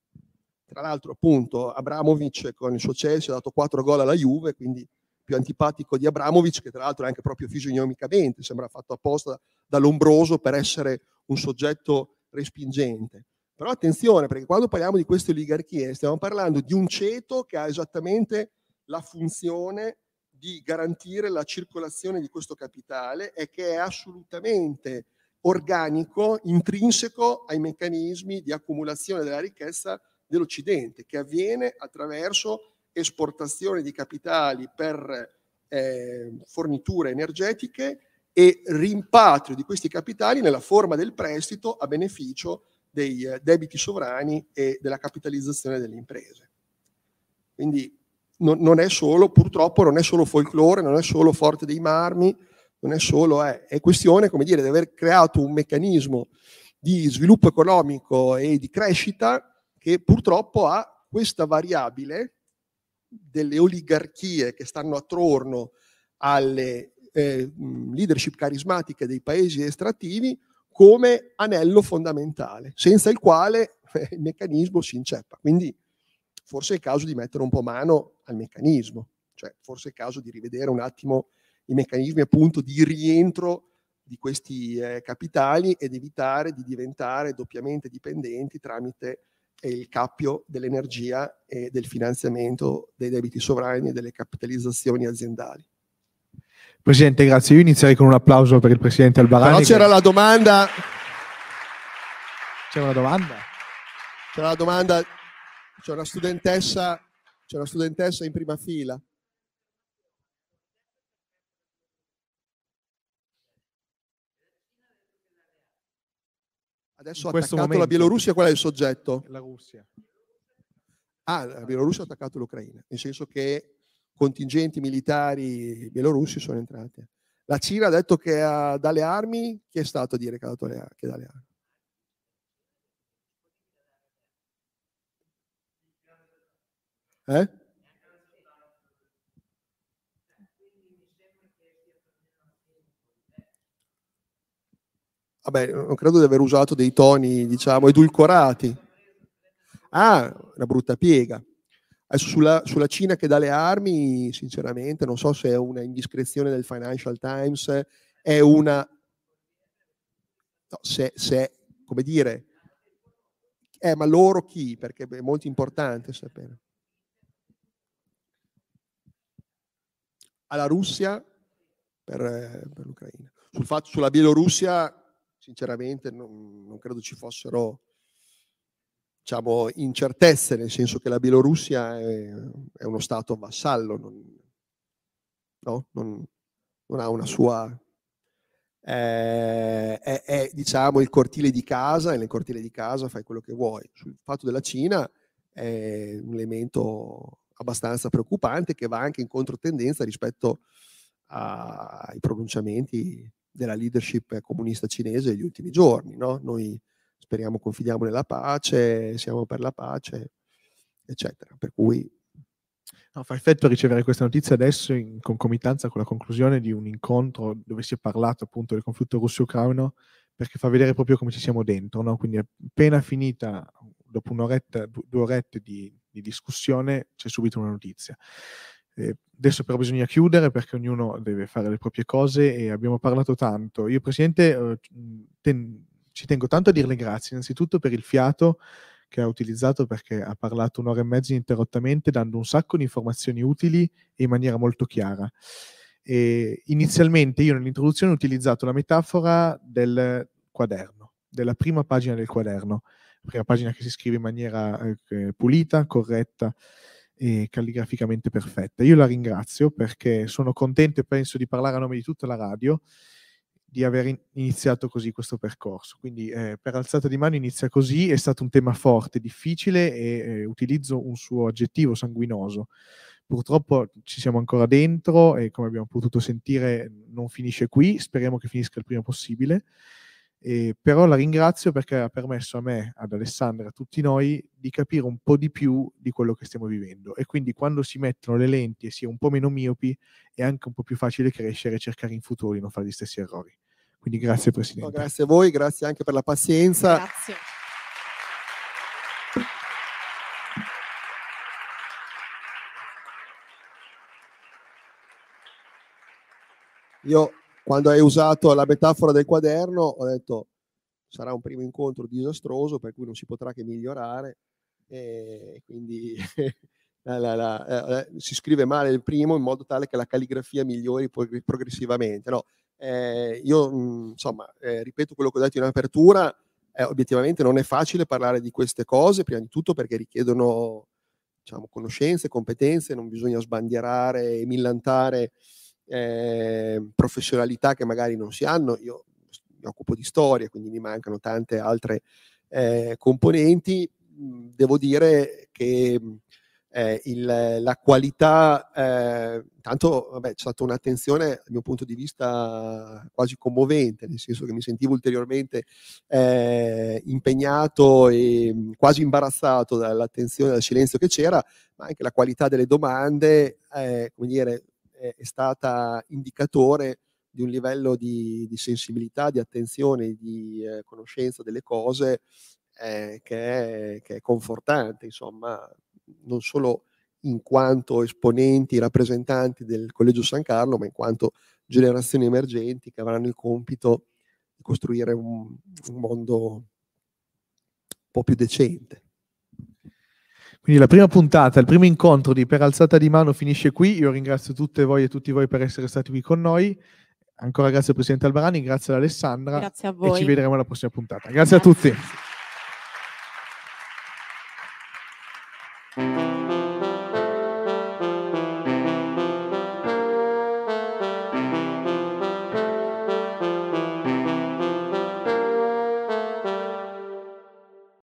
Tra l'altro, appunto, Abramovic con il suo Chelsea ha dato 4 gol alla Juve, quindi più antipatico di Abramovic, che tra l'altro è anche proprio fisionomicamente, sembra fatto apposta dall'ombroso per essere un soggetto respingente. Però attenzione, perché quando parliamo di queste oligarchie stiamo parlando di un ceto che ha esattamente la funzione di garantire la circolazione di questo capitale e che è assolutamente organico, intrinseco ai meccanismi di accumulazione della ricchezza dell'Occidente, che avviene attraverso esportazione di capitali per eh, forniture energetiche e rimpatrio di questi capitali nella forma del prestito a beneficio dei eh, debiti sovrani e della capitalizzazione delle imprese. Quindi non, non, è solo, purtroppo, non è solo folklore, non è solo forte dei marmi, non è solo, è, è questione, come dire, di aver creato un meccanismo di sviluppo economico e di crescita che purtroppo ha questa variabile delle oligarchie che stanno attorno alle eh, leadership carismatiche dei paesi estrattivi come anello fondamentale, senza il quale eh, il meccanismo si inceppa. Quindi forse è il caso di mettere un po' mano al meccanismo, cioè forse è il caso di rivedere un attimo i meccanismi appunto di rientro di questi eh, capitali ed evitare di diventare doppiamente dipendenti tramite è il cappio dell'energia e del finanziamento dei debiti sovrani e delle capitalizzazioni aziendali. Presidente, grazie. Io inizierei con un applauso per il Presidente Albarani. Però c'era che... la domanda... C'è una domanda? C'era la domanda... C'è una studentessa, c'è una studentessa in prima fila. Adesso ha attaccato momento. la Bielorussia, qual è il soggetto? La Russia. Ah, la Bielorussia ha attaccato l'Ucraina, nel senso che contingenti militari bielorussi sono entrati. La Cina ha detto che ha dalle armi, chi è stato a dire che ha dato le, che dà le armi? Eh? Vabbè, non credo di aver usato dei toni, diciamo, edulcorati. Ah, una brutta piega. Adesso sulla, sulla, Cina che dà le armi, sinceramente, non so se è una indiscrezione del Financial Times, è una... No, se, se, come dire... Eh, ma loro chi? Perché è molto importante sapere. Alla Russia per, eh, per l'Ucraina. Sul fatto, sulla Bielorussia sinceramente non, non credo ci fossero diciamo, incertezze, nel senso che la Bielorussia è, è uno Stato vassallo, non, no? non, non ha una sua... Eh, è, è, diciamo il cortile di casa e nel cortile di casa fai quello che vuoi. Sul fatto della Cina è un elemento abbastanza preoccupante che va anche in controtendenza rispetto ai pronunciamenti della leadership comunista cinese degli ultimi giorni. No? Noi speriamo, confidiamo nella pace, siamo per la pace, eccetera. Per cui... No, fa effetto ricevere questa notizia adesso in concomitanza con la conclusione di un incontro dove si è parlato appunto del conflitto russo-ucraino perché fa vedere proprio come ci siamo dentro, no? quindi appena finita, dopo un'oretta, due orette di, di discussione, c'è subito una notizia. Adesso però bisogna chiudere perché ognuno deve fare le proprie cose e abbiamo parlato tanto. Io, Presidente, eh, ten- ci tengo tanto a dirle grazie, innanzitutto per il fiato che ha utilizzato perché ha parlato un'ora e mezza ininterrottamente dando un sacco di informazioni utili e in maniera molto chiara. E inizialmente io nell'introduzione ho utilizzato la metafora del quaderno, della prima pagina del quaderno, la prima pagina che si scrive in maniera eh, pulita, corretta, e calligraficamente perfetta. Io la ringrazio perché sono contento e penso di parlare a nome di tutta la radio di aver iniziato così questo percorso. Quindi eh, per alzata di mano inizia così, è stato un tema forte, difficile e eh, utilizzo un suo aggettivo sanguinoso. Purtroppo ci siamo ancora dentro e come abbiamo potuto sentire non finisce qui, speriamo che finisca il prima possibile. Eh, però la ringrazio perché ha permesso a me, ad Alessandra, a tutti noi di capire un po' di più di quello che stiamo vivendo e quindi quando si mettono le lenti e si è un po' meno miopi è anche un po' più facile crescere e cercare in futuro di non fare gli stessi errori. Quindi grazie Presidente. No, grazie a voi, grazie anche per la pazienza. Grazie. Io quando hai usato la metafora del quaderno ho detto sarà un primo incontro disastroso per cui non si potrà che migliorare e quindi la, la, la, eh, si scrive male il primo in modo tale che la calligrafia migliori progressivamente. No, eh, io mh, insomma eh, ripeto quello che ho detto in apertura, eh, obiettivamente non è facile parlare di queste cose, prima di tutto perché richiedono diciamo, conoscenze, competenze, non bisogna sbandierare e millantare eh, professionalità che magari non si hanno. Io mi occupo di storia, quindi mi mancano tante altre eh, componenti. Devo dire che eh, il, la qualità, eh, tanto vabbè, c'è stata un'attenzione dal mio punto di vista quasi commovente, nel senso che mi sentivo ulteriormente eh, impegnato e quasi imbarazzato dall'attenzione, dal silenzio che c'era, ma anche la qualità delle domande, eh, come dire, è, è stata indicatore di un livello di, di sensibilità, di attenzione, di eh, conoscenza delle cose eh, che, è, che, è, confortante, insomma, non solo in quanto esponenti, rappresentanti del Collegio San Carlo, ma in quanto generazioni emergenti che avranno il compito di costruire un, un mondo un po' più decente. Quindi la prima puntata, il primo incontro di Per alzata di mano finisce qui. Io ringrazio tutte voi e tutti voi per essere stati qui con noi. Ancora grazie al Presidente Albarani, grazie ad Alessandra. Grazie a voi. E ci vedremo alla prossima puntata. Grazie, grazie. a tutti.